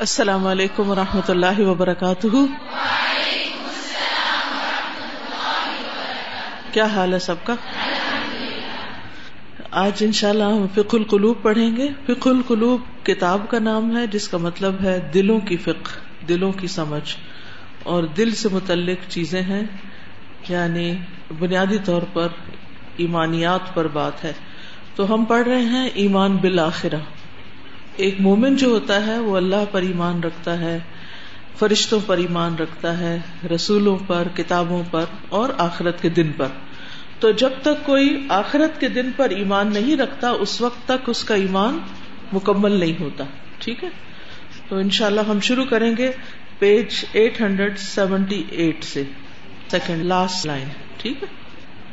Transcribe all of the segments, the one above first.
السلام علیکم و رحمۃ اللہ وبرکاتہ۔ کیا حال ہے سب کا؟ آج ان شاء اللہ ہم فک القلوب پڑھیں گے۔ فک القلوب کتاب کا نام ہے، جس کا مطلب ہے دلوں کی فک دلوں کی سمجھ۔ اور دل سے متعلق چیزیں ہیں یعنی بنیادی طور پر ایمانیات پر بات ہے۔ تو ہم پڑھ رہے ہیں ایمان بالآخرہ۔ ایک مومن جو ہوتا ہے وہ اللہ پر ایمان رکھتا ہے، فرشتوں پر ایمان رکھتا ہے، رسولوں پر، کتابوں پر اور آخرت کے دن پر۔ تو جب تک کوئی آخرت کے دن پر ایمان نہیں رکھتا، اس وقت تک اس کا ایمان مکمل نہیں ہوتا۔ ٹھیک ہے؟ تو انشاءاللہ ہم شروع کریں گے page eight hundred seventy eight سے۔ Second, last line. ٹھیک ہے؟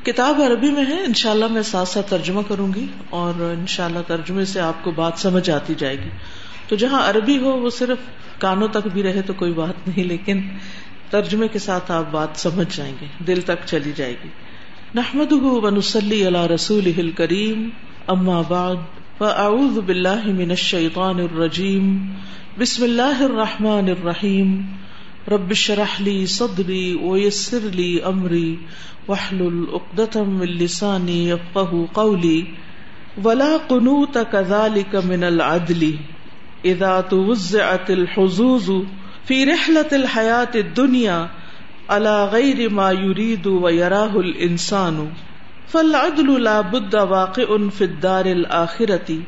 کتاب عربی میں ہے۔ انشاءاللہ میں ساتھ ساتھ ترجمہ کروں گی اور انشاءاللہ ترجمے سے آپ کو بات سمجھ آتی جائے گی۔ تو جہاں عربی ہو وہ صرف کانوں تک بھی رہے تو کوئی بات نہیں، لیکن ترجمے کے ساتھ آپ بات سمجھ جائیں گے، دل تک چلی جائے گی۔ نحمد ونسلی علی رسول کریم اما بعد، فاعوذ باللہ من الشیطان الرجیم، بسم اللہ الرحمن الرحیم، رب شرح لی صدری ویسر لی امری وحلل اقدتم من لسانی یفقہ قولی ولا قنوت كذلك من العدل. اذا توزعت الحظوظ في رحلة الحياة الدنيا على غير ما يريد ويراه الانسان فالعدل لا بد واقع في الدار الآخرة.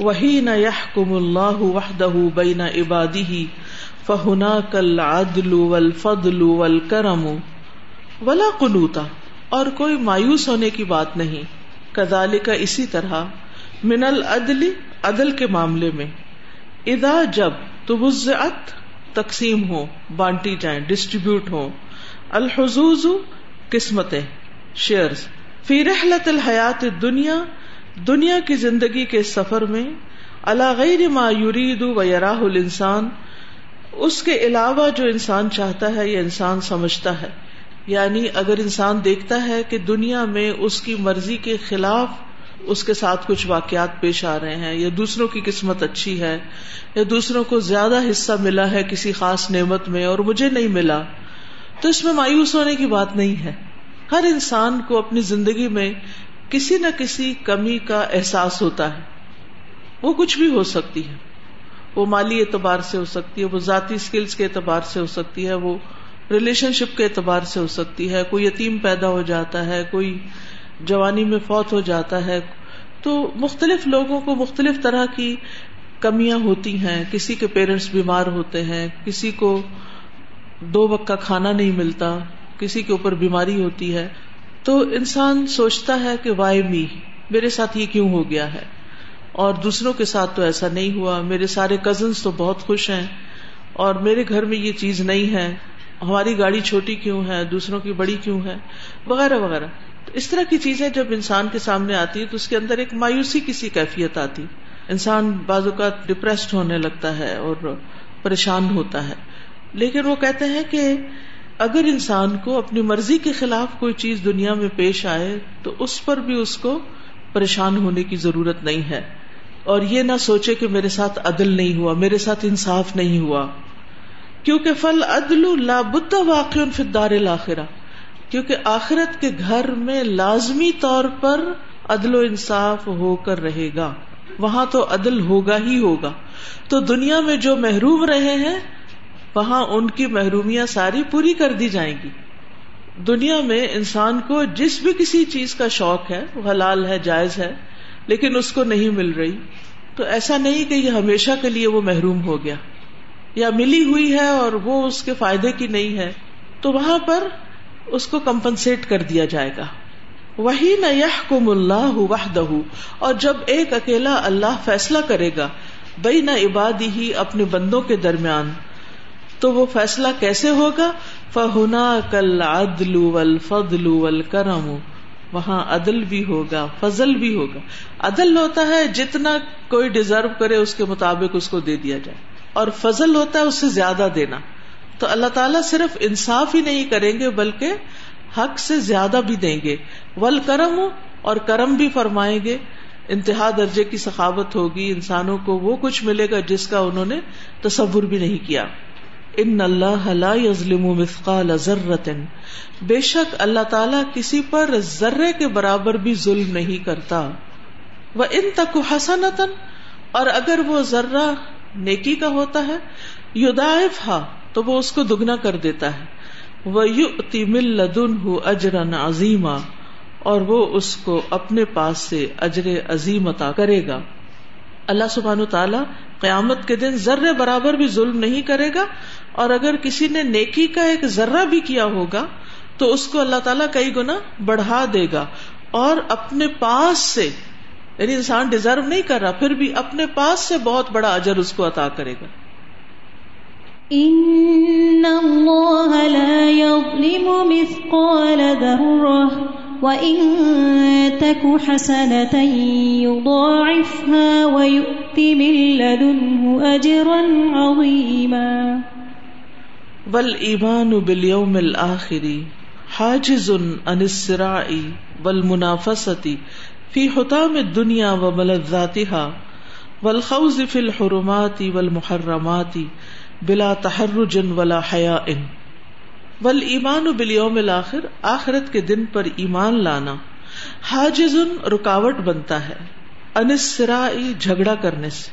وحين يحكم الله وحده بين عباده فہنا کل عدل ول فضل ول کرم ولا قنوتا اور کوئی مایوس ہونے کی بات نہیں۔ کدال کا اسی طرح من العدل عدل کے معاملے میں۔ ادا جب تو تقسیم ہو، بانٹی جائیں ڈسٹریبیوٹ ہو۔ الحزوز قسمتیں شیئر فی رحلت الحیات دنیا دنیا کی زندگی کے سفر میں۔ اللہ غیر ما یرید و یراہ الانسان۔ اس کے علاوہ جو انسان چاہتا ہے یا انسان سمجھتا ہے۔ یعنی اگر انسان دیکھتا ہے کہ دنیا میں اس کی مرضی کے خلاف اس کے ساتھ کچھ واقعات پیش آ رہے ہیں، یا دوسروں کی قسمت اچھی ہے، یا دوسروں کو زیادہ حصہ ملا ہے کسی خاص نعمت میں اور مجھے نہیں ملا، تو اس میں مایوس ہونے کی بات نہیں ہے۔ ہر انسان کو اپنی زندگی میں کسی نہ کسی کمی کا احساس ہوتا ہے۔ وہ کچھ بھی ہو سکتی ہے۔ وہ مالی اعتبار سے ہو سکتی ہے، وہ ذاتی اسکلس کے اعتبار سے ہو سکتی ہے، وہ ریلیشن شپ کے اعتبار سے ہو سکتی ہے، کوئی یتیم پیدا ہو جاتا ہے، کوئی جوانی میں فوت ہو جاتا ہے۔ تو مختلف لوگوں کو مختلف طرح کی کمیاں ہوتی ہیں، کسی کے پیرنٹس بیمار ہوتے ہیں، کسی کو دو وقت کا کھانا نہیں ملتا، کسی کے اوپر بیماری ہوتی ہے۔ تو انسان سوچتا ہے کہ وائی می میرے ساتھ یہ کیوں ہو گیا ہے؟ اور دوسروں کے ساتھ تو ایسا نہیں ہوا۔ میرے سارے کزنس تو بہت خوش ہیں، اور میرے گھر میں یہ چیز نہیں ہے۔ ہماری گاڑی چھوٹی کیوں ہے؟ دوسروں کی بڑی کیوں ہے؟ وغیرہ وغیرہ۔ تو اس طرح کی چیزیں جب انسان کے سامنے آتی ہے تو اس کے اندر ایک مایوسی کی سی کیفیت آتی۔ انسان بعض اوقات ڈپریسڈ ہونے لگتا ہے اور پریشان ہوتا ہے۔ لیکن وہ کہتے ہیں کہ اگر انسان کو اپنی مرضی کے خلاف کوئی چیز دنیا میں پیش آئے تو اس پر بھی اس کو پریشان ہونے کی ضرورت نہیں ہے۔ اور یہ نہ سوچے کہ میرے ساتھ عدل نہیں ہوا، میرے ساتھ انصاف نہیں ہوا۔ کیونکہ فل عدل واقع فدار الآخرہ کیونکہ آخرت کے گھر میں لازمی طور پر عدل و انصاف ہو کر رہے گا، وہاں تو عدل ہوگا ہی ہوگا۔ تو دنیا میں جو محروم رہے ہیں، وہاں ان کی محرومیاں ساری پوری کر دی جائیں گی۔ دنیا میں انسان کو جس بھی کسی چیز کا شوق ہے، حلال ہے، جائز ہے، لیکن اس کو نہیں مل رہی۔ تو ایسا نہیں کہ یہ ہمیشہ کے لیے وہ محروم ہو گیا۔ یا ملی ہوئی ہے اور وہ اس کے فائدے کی نہیں ہے، تو وہاں پر اس کو کمپنسیٹ کر دیا جائے گا۔ وہی نہ یہ کم اللہ وحدہ اور جب ایک اکیلا اللہ فیصلہ کرے گا بئی نہ عبادی ہی اپنے بندوں کے درمیان، تو وہ فیصلہ کیسے ہوگا؟ فہنا کل عدل والفضل والکرم وہاں عدل بھی ہوگا، فضل بھی ہوگا۔ عدل ہوتا ہے جتنا کوئی ڈیزرو کرے، اس کے مطابق اس کو دے دیا جائے۔ اور فضل ہوتا ہے اس سے زیادہ دینا۔ تو اللہ تعالیٰ صرف انصاف ہی نہیں کریں گے، بلکہ حق سے زیادہ بھی دیں گے۔ ول کرم اور کرم بھی فرمائیں گے۔ انتہا درجے کی سخاوت ہوگی، انسانوں کو وہ کچھ ملے گا جس کا انہوں نے تصور بھی نہیں کیا۔ ان اللہ لا یظلم مثقال ذرۃ بے شک اللہ تعالیٰ کسی پر ذرے کے برابر بھی ظلم نہیں کرتا۔ وہ ان تک حسنتن اور اگر وہ ذرہ نیکی کا ہوتا ہے یدائف ہا، تو وہ اس کو دگنا کر دیتا ہے۔ وہ یو مل لدن اجرن اور وہ اس کو اپنے پاس سے اجر عظیم عطا کرے گا۔ اللہ سبحان تعالیٰ قیامت کے دن ذرے برابر بھی ظلم نہیں کرے گا، اور اگر کسی نے نیکی کا ایک ذرہ بھی کیا ہوگا، تو اس کو اللہ تعالیٰ کئی گنا بڑھا دے گا۔ اور اپنے پاس سے یعنی انسان ڈیزرو نہیں کر رہا پھر بھی اپنے پاس سے بہت بڑا اجر اس کو عطا کرے گا۔ ان اللہ لا يظلم مثقال ذرة وَإِن تَكُ حَسَنَةً يُضَاعِفْهَا وَيُؤْتِ مِن لَّدُنْهُ أَجْرًا عَظِيمًا والإيمان باليوم الآخر حاجز عن الصراع والمنافسة فی في حطام الدنيا وملذاتها والخوض في الحرمات والمحرمات بلا تحرج ولا حیاء ول ایمان و بلیوم الآخر آخرت کے دن پر ایمان لانا حاجز رکاوٹ بنتا ہے انسرائی جھگڑا کرنے سے،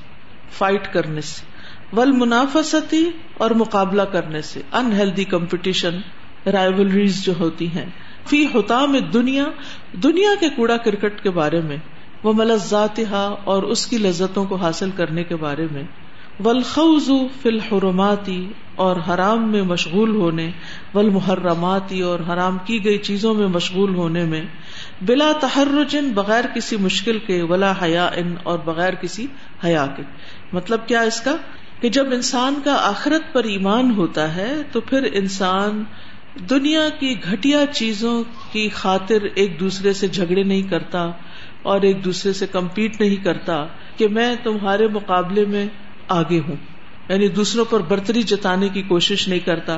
فائٹ کرنے سے ول منافستی اور مقابلہ کرنے سے انہیلدی کمپٹیشن رائولریز جو ہوتی ہیں۔ فی حتام دنیا دنیا کے کوڑا کرکٹ کے بارے میں وہ ملزات اور اس کی لذتوں کو حاصل کرنے کے بارے میں ولخوز فی الحرماتی اور حرام میں مشغول ہونے ول محرماتی اور حرام کی گئی چیزوں میں مشغول ہونے میں، بلا تحرجن بغیر کسی مشکل کے، ولا حیا ان اور بغیر کسی حیا کے۔ مطلب کیا اس کا؟ کہ جب انسان کا آخرت پر ایمان ہوتا ہے، تو پھر انسان دنیا کی گھٹیا چیزوں کی خاطر ایک دوسرے سے جھگڑے نہیں کرتا اور ایک دوسرے سے کمپیٹ نہیں کرتا کہ میں تمہارے مقابلے میں آگے ہوں۔ یعنی دوسروں پر برتری جتانے کی کوشش نہیں کرتا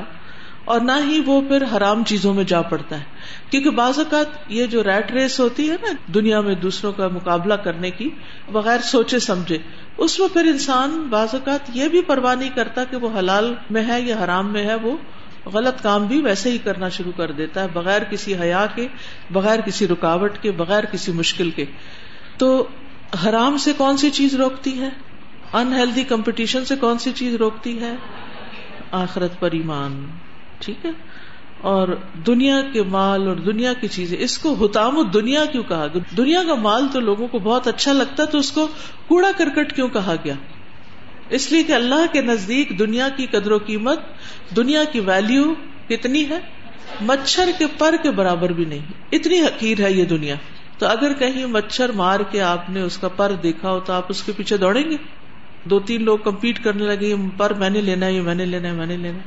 اور نہ ہی وہ پھر حرام چیزوں میں جا پڑتا ہے۔ کیونکہ بعض اوقات یہ جو ریٹ ریس ہوتی ہے نا دنیا میں دوسروں کا مقابلہ کرنے کی، بغیر سوچے سمجھے، اس میں پھر انسان بعض اوقات یہ بھی پرواہ نہیں کرتا کہ وہ حلال میں ہے یا حرام میں ہے، وہ غلط کام بھی ویسے ہی کرنا شروع کر دیتا ہے، بغیر کسی حیا کے، بغیر کسی رکاوٹ کے، بغیر کسی مشکل کے۔ تو حرام سے کون سی چیز روکتی ہے؟ انہیلدی کمپٹیشن سے کون سی چیز روکتی ہے؟ آخرت پر ایمان۔ ٹھیک ہے؟ اور دنیا کے مال اور دنیا کی چیزیں، اس کو حتام دنیا کیوں کہا گیا؟ دنیا کا مال تو لوگوں کو بہت اچھا لگتا تو اس کو کوڑا کرکٹ کیوں کہا گیا؟ اس لیے کہ اللہ کے نزدیک دنیا کی قدر و قیمت، دنیا کی ویلو کتنی ہے؟ مچھر کے پر کے برابر بھی نہیں۔ اتنی حقیر ہے یہ دنیا۔ تو اگر کہیں مچھر مار کے آپ نے اس کا پر دیکھا ہو تو آپ اس کے پیچھے دوڑیں گے؟ دو تین لوگ کمپیٹ کرنے لگے پر میں نے لینا ہے، یہ میں نے لینا ہے، میں نے لینا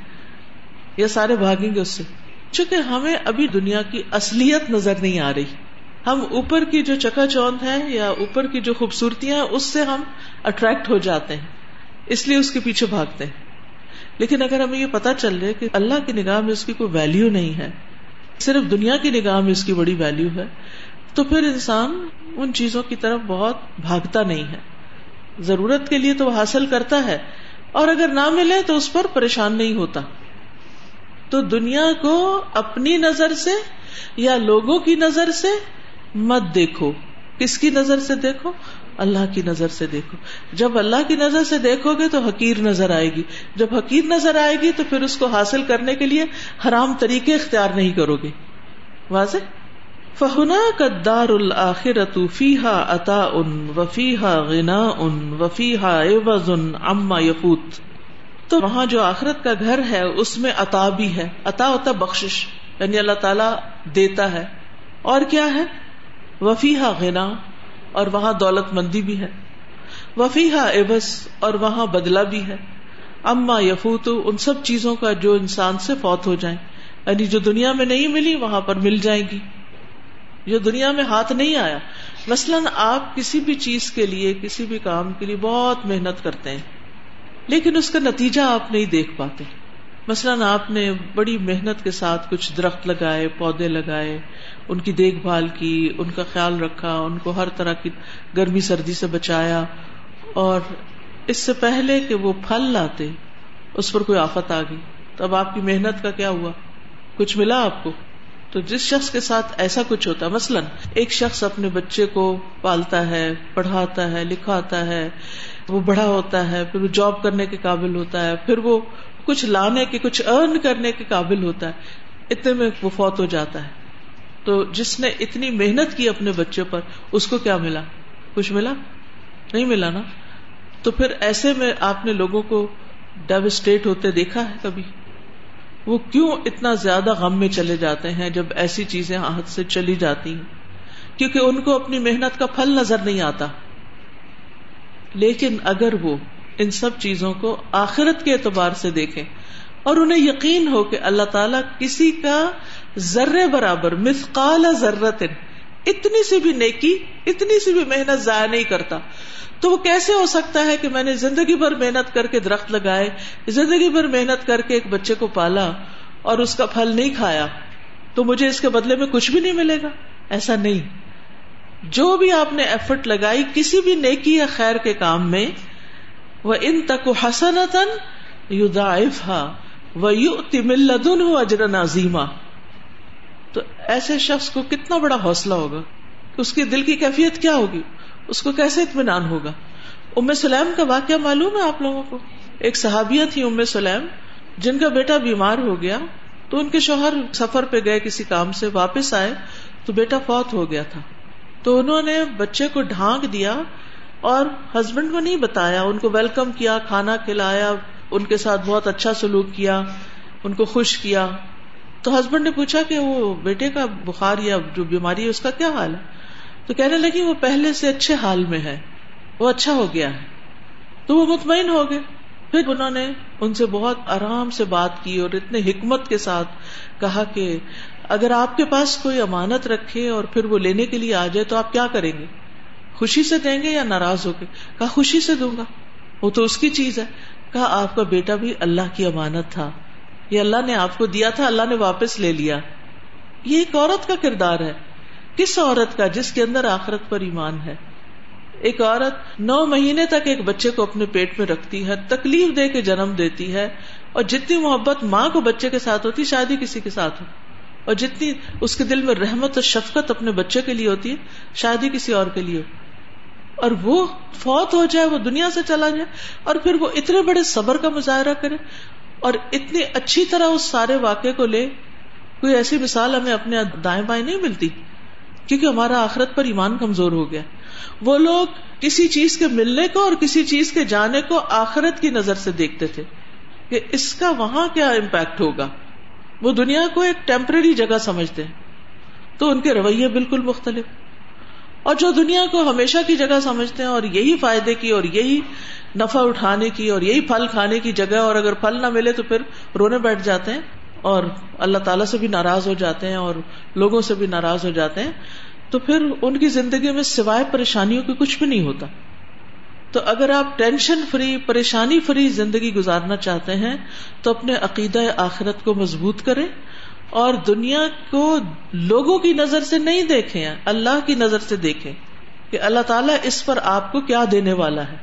یہ سارے بھاگیں گے اس سے۔ چونکہ ہمیں ابھی دنیا کی اصلیت نظر نہیں آ رہی۔ ہم اوپر کی جو چکا چوند ہے یا اوپر کی جو خوبصورتیاں ہیں، اس سے ہم اٹریکٹ ہو جاتے ہیں۔ اس لیے اس کے پیچھے بھاگتے ہیں۔ لیکن اگر ہمیں یہ پتا چل رہے کہ اللہ کی نگاہ میں اس کی کوئی ویلو نہیں ہے، صرف دنیا کی نگاہ میں اس کی بڑی ویلو ہے، تو پھر انسان ان چیزوں کی طرف بہت بھاگتا نہیں ہے۔ ضرورت کے لیے تو وہ حاصل کرتا ہے، اور اگر نہ ملے تو اس پر پریشان نہیں ہوتا۔ تو دنیا کو اپنی نظر سے یا لوگوں کی نظر سے مت دیکھو۔ کس کی نظر سے دیکھو؟ اللہ کی نظر سے دیکھو۔ جب اللہ کی نظر سے دیکھو گے تو حقیر نظر آئے گی۔ جب حقیر نظر آئے گی تو پھر اس کو حاصل کرنے کے لیے حرام طریقے اختیار نہیں کرو گے۔ واضح؟ فہنا کدار الآخر فیحا اتا ان وفیحا غنا ان وفیحا ان اما یفوت تو وہاں جو آخرت کا گھر ہے، اس میں عطا بھی ہے۔ عطا ہوتا بخش یعنی اللہ تعالی دیتا ہے۔ اور کیا ہے؟ وفیحا غنا اور وہاں دولت مندی بھی ہے۔ وفیحا ابس اور وہاں بدلا بھی ہے۔ اما یفوت ان سب چیزوں کا جو انسان سے فوت ہو جائے یعنی جو دنیا میں نہیں ملی، وہاں پر مل جائے گی۔ جو دنیا میں ہاتھ نہیں آیا۔ مثلاً آپ کسی بھی چیز کے لیے، کسی بھی کام کے لیے بہت محنت کرتے ہیں، لیکن اس کا نتیجہ آپ نہیں دیکھ پاتے۔ مثلاً آپ نے بڑی محنت کے ساتھ کچھ درخت لگائے، پودے لگائے، ان کی دیکھ بھال کی، ان کا خیال رکھا، ان کو ہر طرح کی گرمی سردی سے بچایا، اور اس سے پہلے کہ وہ پھل لاتے، اس پر کوئی آفت آ گئی۔ تو اب آپ کی محنت کا کیا ہوا؟ کچھ ملا آپ کو؟ تو جس شخص کے ساتھ ایسا کچھ ہوتا ہے مثلاً ایک شخص اپنے بچے کو پالتا ہے، پڑھاتا ہے، لکھاتا ہے، وہ بڑا ہوتا ہے، پھر وہ جاب کرنے کے قابل ہوتا ہے، پھر وہ کچھ لانے کے، کچھ ارن کرنے کے قابل ہوتا ہے، اتنے میں وہ فوت ہو جاتا ہے۔ تو جس نے اتنی محنت کی اپنے بچے پر، اس کو کیا ملا؟ کچھ ملا؟ نہیں ملا نا؟ تو پھر ایسے میں آپ نے لوگوں کو ڈیوسٹیٹ ہوتے دیکھا ہے کبھی؟ وہ کیوں اتنا زیادہ غم میں چلے جاتے ہیں جب ایسی چیزیں ہاتھ سے چلی جاتی ہیں؟ کیونکہ ان کو اپنی محنت کا پھل نظر نہیں آتا۔ لیکن اگر وہ ان سب چیزوں کو آخرت کے اعتبار سے دیکھیں اور انہیں یقین ہو کہ اللہ تعالیٰ کسی کا ذرے برابر، مثقال ضرورت اتنی سی بھی نیکی، اتنی سی بھی محنت ضائع نہیں کرتا۔ تو وہ کیسے ہو سکتا ہے کہ میں نے زندگی بھر محنت کر کے درخت لگائے، زندگی بھر محنت کر کے ایک بچے کو پالا اور اس کا پھل نہیں کھایا، تو مجھے اس کے بدلے میں کچھ بھی نہیں ملے گا؟ ایسا نہیں۔ جو بھی آپ نے ایفرٹ لگائی کسی بھی نیکی یا خیر کے کام میں وہ ان تک حسنتن یو ہا وہ یو تملدن ہو اجر نازیما تو ایسے شخص کو کتنا بڑا حوصلہ ہوگا کہ اس کی دل کی کیفیت کیا ہوگی؟ اس کو کیسے اطمینان ہوگا؟ ام سلیم کا واقعہ معلوم ہے آپ لوگوں کو؟ ایک صحابیہ تھی ام سلیم، جن کا بیٹا بیمار ہو گیا، تو ان کے شوہر سفر پہ گئے کسی کام سے، واپس آئے، تو بیٹا فوت ہو گیا تھا۔ تو انہوں نے بچے کو ڈھانک دیا اور ہسبینڈ کو نہیں بتایا، ان کو ویلکم کیا، کھانا کھلایا، ان کے ساتھ بہت اچھا سلوک کیا، ان کو خوش کیا۔ تو ہسبینڈ نے پوچھا کہ وہ بیٹے کا بخار یا جو بیماری ہے، اس کا کیا حال ہے؟ تو کہنے لگی، وہ پہلے سے اچھے حال میں ہے، وہ اچھا ہو گیا ہے۔ تو وہ مطمئن ہو گئے۔ پھر انہوں نے ان سے بہت آرام سے بات کی اور اتنے حکمت کے ساتھ کہا کہ اگر آپ کے پاس کوئی امانت رکھے اور پھر وہ لینے کے لیے آ جائے تو آپ کیا کریں گے؟ خوشی سے دیں گے یا ناراض ہو کے؟ کہا، خوشی سے دوں گا۔ وہ تو اس کی چیز ہے۔ کہا، آپ کا بیٹا بھی اللہ کی امانت تھا۔ یہ اللہ نے آپ کو دیا تھا، اللہ نے واپس لے لیا۔ یہ ایک عورت کا کردار ہے۔ کس عورت کا جس کے اندر آخرت پر ایمان ہے؟ ایک عورت نو مہینے تک ایک بچے کو اپنے پیٹ میں رکھتی ہے، تکلیف دے کے جنم دیتی ہے، اور جتنی محبت ماں کو بچے کے ساتھ ہوتی شاید ہی کسی کے ساتھ ہو اور جتنی اس کے دل میں رحمت اور شفقت اپنے بچے کے لیے ہوتی ہے شاید ہی کسی اور کے لیے۔ ہو اور وہ فوت ہو جائے، وہ دنیا سے چلا جائے، اور پھر وہ اتنے بڑے صبر کا مظاہرہ کرے اور اتنی اچھی طرح اس سارے واقعے کو لے، کوئی ایسی مثال ہمیں اپنے دائیں بائیں نہیں ملتی، کیونکہ ہمارا آخرت پر ایمان کمزور ہو گیا۔ وہ لوگ کسی چیز کے ملنے کو اور کسی چیز کے جانے کو آخرت کی نظر سے دیکھتے تھے کہ اس کا وہاں کیا امپیکٹ ہوگا۔ وہ دنیا کو ایک ٹیمپرری جگہ سمجھتے ہیں۔ تو ان کے رویے بالکل مختلف۔ اور جو دنیا کو ہمیشہ کی جگہ سمجھتے ہیں اور یہی فائدے کی اور یہی نفع اٹھانے کی اور یہی پھل کھانے کی جگہ اور اگر پھل نہ ملے تو پھر رونے بیٹھ جاتے ہیں اور اللہ تعالیٰ سے بھی ناراض ہو جاتے ہیں اور لوگوں سے بھی ناراض ہو جاتے ہیں۔ تو پھر ان کی زندگی میں سوائے پریشانیوں کی کچھ بھی نہیں ہوتا۔ تو اگر آپ ٹینشن فری، پریشانی فری زندگی گزارنا چاہتے ہیں، تو اپنے عقیدہ آخرت کو مضبوط کریں اور دنیا کو لوگوں کی نظر سے نہیں دیکھیں، اللہ کی نظر سے دیکھیں کہ اللہ تعالیٰ اس پر آپ کو کیا دینے والا ہے۔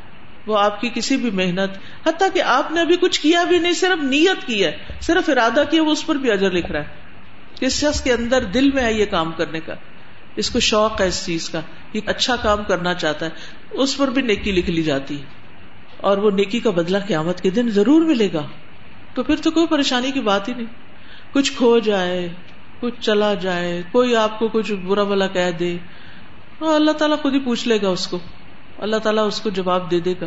وہ آپ کی کسی بھی محنت، حتیٰ کہ آپ نے ابھی کچھ کیا بھی نہیں، صرف نیت کی ہے، صرف ارادہ کیا وہ اس پر بھی اجر لکھ رہا ہے۔ کس شخص کے اندر دل میں ہے یہ کام کرنے کا؟ اس کو شوق ہے اس چیز کا، یہ اچھا کام کرنا چاہتا ہے۔ اس پر بھی نیکی لکھ لی جاتی اور وہ نیکی کا بدلہ قیامت کے دن ضرور ملے گا تو پھر تو کوئی پریشانی کی بات ہی نہیں۔ کچھ کھو جائے، کچھ چلا جائے، کوئی آپ کو کچھ برا بلا کہہ دے۔ ہاں، اللہ تعالیٰ خود ہی پوچھ لے گا اس کو۔ اللہ تعالیٰ اس کو جواب دے دے گا۔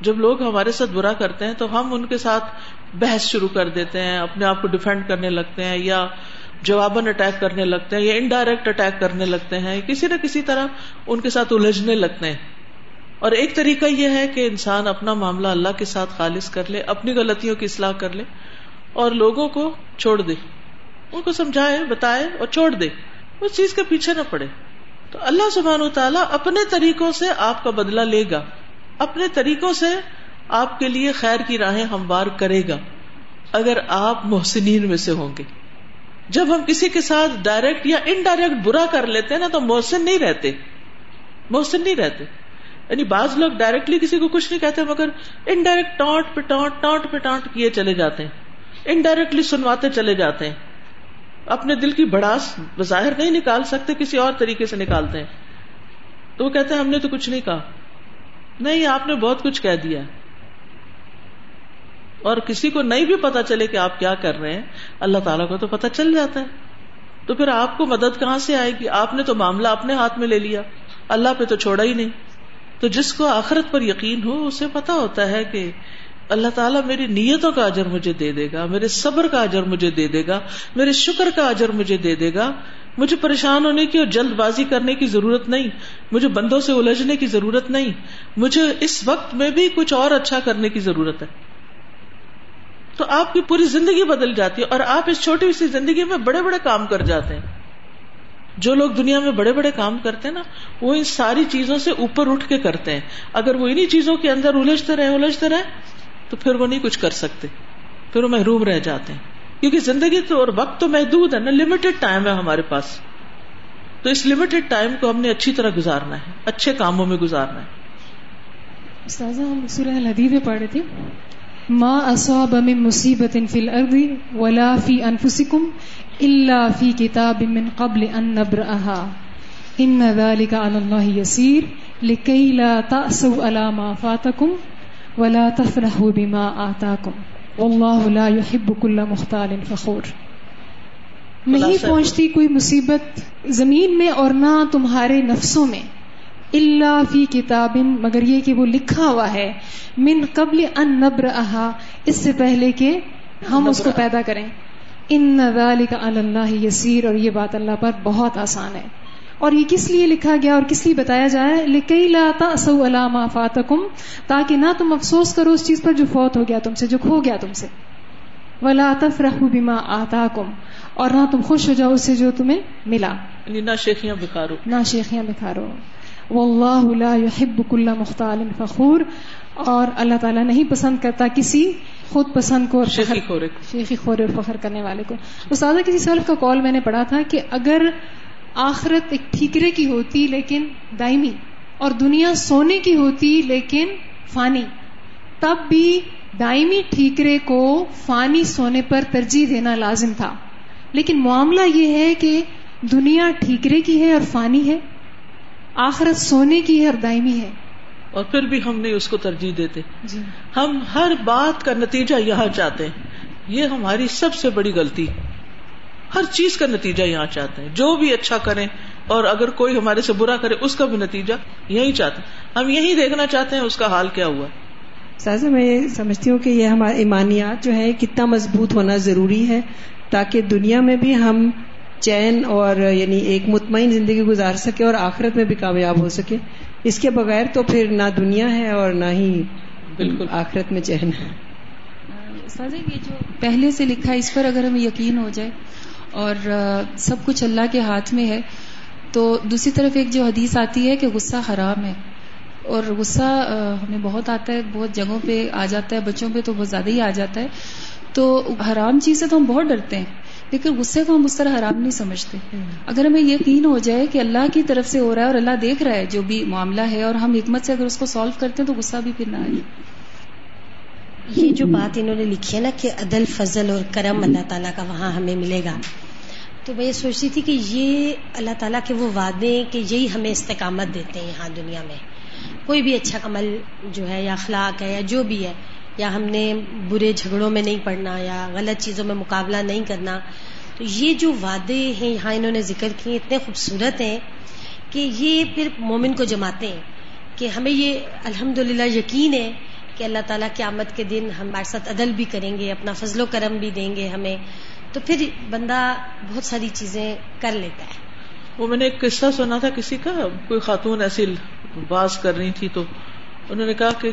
جب لوگ ہمارے ساتھ برا کرتے ہیں تو ہم ان کے ساتھ بحث شروع کر دیتے ہیں، اپنے آپ کو ڈیفینڈ کرنے لگتے ہیں یا جواباً اٹیک کرنے لگتے ہیں یا انڈائریکٹ اٹیک کرنے لگتے ہیں، کسی نہ کسی طرح ان کے ساتھ الجھنے لگتے ہیں۔ اور ایک طریقہ یہ ہے کہ انسان اپنا معاملہ اللہ کے ساتھ خالص کر لے، اپنی غلطیوں کی اصلاح کر لے اور لوگوں کو چھوڑ دے۔ ان کو سمجھائے، بتائے اور چھوڑ دے۔ اس چیز کے پیچھے نہ پڑے۔ تو اللہ سبحان تعالیٰ اپنے طریقوں سے آپ کا بدلہ لے گا۔ اپنے طریقوں سے آپ کے لیے خیر کی راہیں ہموار کرے گا۔ اگر آپ محسنین میں سے ہوں گے۔ جب ہم کسی کے ساتھ ڈائریکٹ یا انڈائریکٹ برا کر لیتے ہیں نا تو محسن نہیں رہتے۔ محسن نہیں رہتے۔ یعنی بعض لوگ ڈائریکٹلی کسی کو کچھ نہیں کہتے مگر انڈائریکٹ ٹانٹ پہ ٹانٹ ٹانٹ پہ ٹانٹ کیے چلے جاتے ہیں۔ انڈائریکٹلی سنواتے چلے جاتے ہیں۔ اپنے دل کی بڑاس بظاہر نہیں نکال سکتے، کسی اور طریقے سے نکالتے ہیں۔ تو وہ کہتے ہیں، ہم نے تو کچھ نہیں کہا۔ نہیں، آپ نے بہت کچھ کہہ دیا۔ اور کسی کو نہیں بھی پتا چلے کہ آپ کیا کر رہے ہیں، اللہ تعالیٰ کو تو پتا چل جاتا ہے۔ تو پھر آپ کو مدد کہاں سے آئے گی؟ آپ نے تو معاملہ اپنے ہاتھ میں لے لیا۔ اللہ پہ تو چھوڑا ہی نہیں۔ تو جس کو آخرت پر یقین ہو، اسے پتا ہوتا ہے کہ اللہ تعالیٰ میری نیتوں کا اجر مجھے دے دے گا، میرے صبر کا اجر مجھے دے دے گا، میرے شکر کا اجر مجھے دے دے گا۔ مجھے پریشان ہونے کی اور جلد بازی کرنے کی ضرورت نہیں۔ مجھے بندوں سے الجھنے کی ضرورت نہیں۔ مجھے اس وقت میں بھی کچھ اور اچھا کرنے کی ضرورت ہے۔ تو آپ کی پوری زندگی بدل جاتی ہے اور آپ اس چھوٹی سی زندگی میں بڑے بڑے کام کر جاتے ہیں۔ جو لوگ دنیا میں بڑے بڑے کام کرتے ہیں نا، وہ ان ساری چیزوں سے اوپر اٹھ کے کرتے ہیں۔ اگر وہ انہیں چیزوں کے اندر الجھتے رہے الجھتے رہے تو پھر وہ نہیں کچھ کر سکتے۔ پھر وہ محروم رہ جاتے ہیں۔ کیونکہ زندگی تو اور وقت تو محدود ہے نا لمیٹڈ ٹائم ہے ہمارے پاس۔ تو اس لمیٹڈ ٹائم کو ہم نے اچھی طرح گزارنا ہے، اچھے کاموں میں گزارنا ہے۔ ہم سورہ الحدیب میں پڑھے تھے۔ ما اصاب من مصیبت فی الارض ولا فی انفسکم الا فی کتاب من قبل ان نبرأها. ان ذلك على الله يسير. لكي لا تأسوا على ما فاتكم ولا تفرحوا بما آتاكم. واللہ لا يحب كل مختال فخور. نہیں پہنچتی کوئی مصیبت زمین میں اور نہ تمہارے نفسوں میں. اللہ فی کتاب مگر یہ کہ وہ لکھا ہوا ہے من قبل ان نبر اس سے پہلے کہ ہم اس کو پیدا کریں۔ ان ذالک علی اللہ یسیر اور یہ بات اللہ پر بہت آسان ہے۔ اور یہ کس لیے لکھا گیا اور کس لیے بتایا جائے؟ لکئی لاتا سو علامہ فاتکم تاکہ نہ تم افسوس کرو اس چیز پر جو فوت ہو گیا تم سے جو کھو گیا تم سے۔ ولا تفرح بما آتاکم اور نہ تم خوش ہو جاؤ اس سے جو تمہیں ملا۔ یعنی نہ شیخیاں بکھارو نہ شیخیاں بکھارو واللہ لا يحب كل مختال فخور اور اللہ تعالیٰ نہیں پسند کرتا کسی خود پسند کو اور شیخی خورے شیخی خورے اور فخر کرنے والے کو۔ استاذہ کسی سلف کا کال میں نے پڑھا تھا کہ اگر آخرت ایک ٹھیکرے کی ہوتی لیکن دائمی اور دنیا سونے کی ہوتی لیکن فانی تب بھی دائمی ٹھیکرے کو فانی سونے پر ترجیح دینا لازم تھا۔ لیکن معاملہ یہ ہے کہ دنیا ٹھیکرے کی ہے اور فانی ہے۔ آخرت سونے کی ہے اور دائمی ہے۔ اور پھر بھی ہم نہیں اس کو ترجیح دیتے۔ جی۔ ہم ہر بات کا نتیجہ یہاں چاہتے ہیں۔ یہ ہماری سب سے بڑی غلطی۔ ہر چیز کا نتیجہ یہاں چاہتے ہیں۔ جو بھی اچھا کریں اور اگر کوئی ہمارے سے برا کرے اس کا بھی نتیجہ یہی چاہتے ہیں۔ ہم یہی دیکھنا چاہتے ہیں اس کا حال کیا ہوا۔ سازا میں سمجھتی ہوں کہ یہ ہمارے ایمانیات جو ہے کتنا مضبوط ہونا ضروری ہے تاکہ دنیا میں بھی ہم چین اور یعنی ایک مطمئن زندگی گزار سکے اور آخرت میں بھی کامیاب ہو سکے۔ اس کے بغیر تو پھر نہ دنیا ہے اور نہ ہی بالکل۔ آخرت میں چین۔ ہے یہ جو پہلے سے لکھا ہے اس پر اگر ہمیں یقین ہو جائے اور سب کچھ اللہ کے ہاتھ میں ہے تو دوسری طرف ایک جو حدیث آتی ہے کہ غصہ حرام ہے۔ اور غصہ ہمیں بہت آتا ہے بہت جگہوں پہ آ جاتا ہے بچوں پہ تو بہت زیادہ ہی آ جاتا ہے۔ تو حرام چیز سے تو ہم بہت ڈرتے ہیں۔ لیکن غصے کو ہم اس طرح حرام نہیں سمجھتے۔ اگر ہمیں یقین ہو جائے کہ اللہ کی طرف سے ہو رہا ہے اور اللہ دیکھ رہا ہے جو بھی معاملہ ہے اور ہم حکمت سے اگر اس کو سالو کرتے ہیں تو غصہ بھی پھر نہ آئے۔ یہ جو بات انہوں نے لکھی ہے نا کہ عدل، فضل اور کرم اللہ تعالیٰ کا وہاں ہمیں ملے گا۔ تو میں یہ سوچتی تھی کہ یہ اللہ تعالیٰ کے وہ وعدے کہ یہی ہمیں استقامت دیتے ہیں یہاں دنیا میں۔ کوئی بھی اچھا عمل جو ہے یا اخلاق ہے یا جو بھی ہے یا ہم نے برے جھگڑوں میں نہیں پڑنا یا غلط چیزوں میں مقابلہ نہیں کرنا، تو یہ جو وعدے ہیں، یہاں انہوں نے ذکر کیے، اتنے خوبصورت ہیں کہ یہ پھر مومن کو جماتے ہیں کہ ہمیں یہ الحمد یقین ہے کہ اللہ تعالیٰ قیامت کے دن ہمارے ساتھ عدل بھی کریں گے، اپنا فضل و کرم بھی دیں گے ہمیں۔ تو پھر بندہ بہت ساری چیزیں کر لیتا ہے۔ وہ میں نے ایک قصہ سنا تھا کسی کا، کوئی خاتون ایسی باز کر رہی تھی تو انہوں نے کہا کہ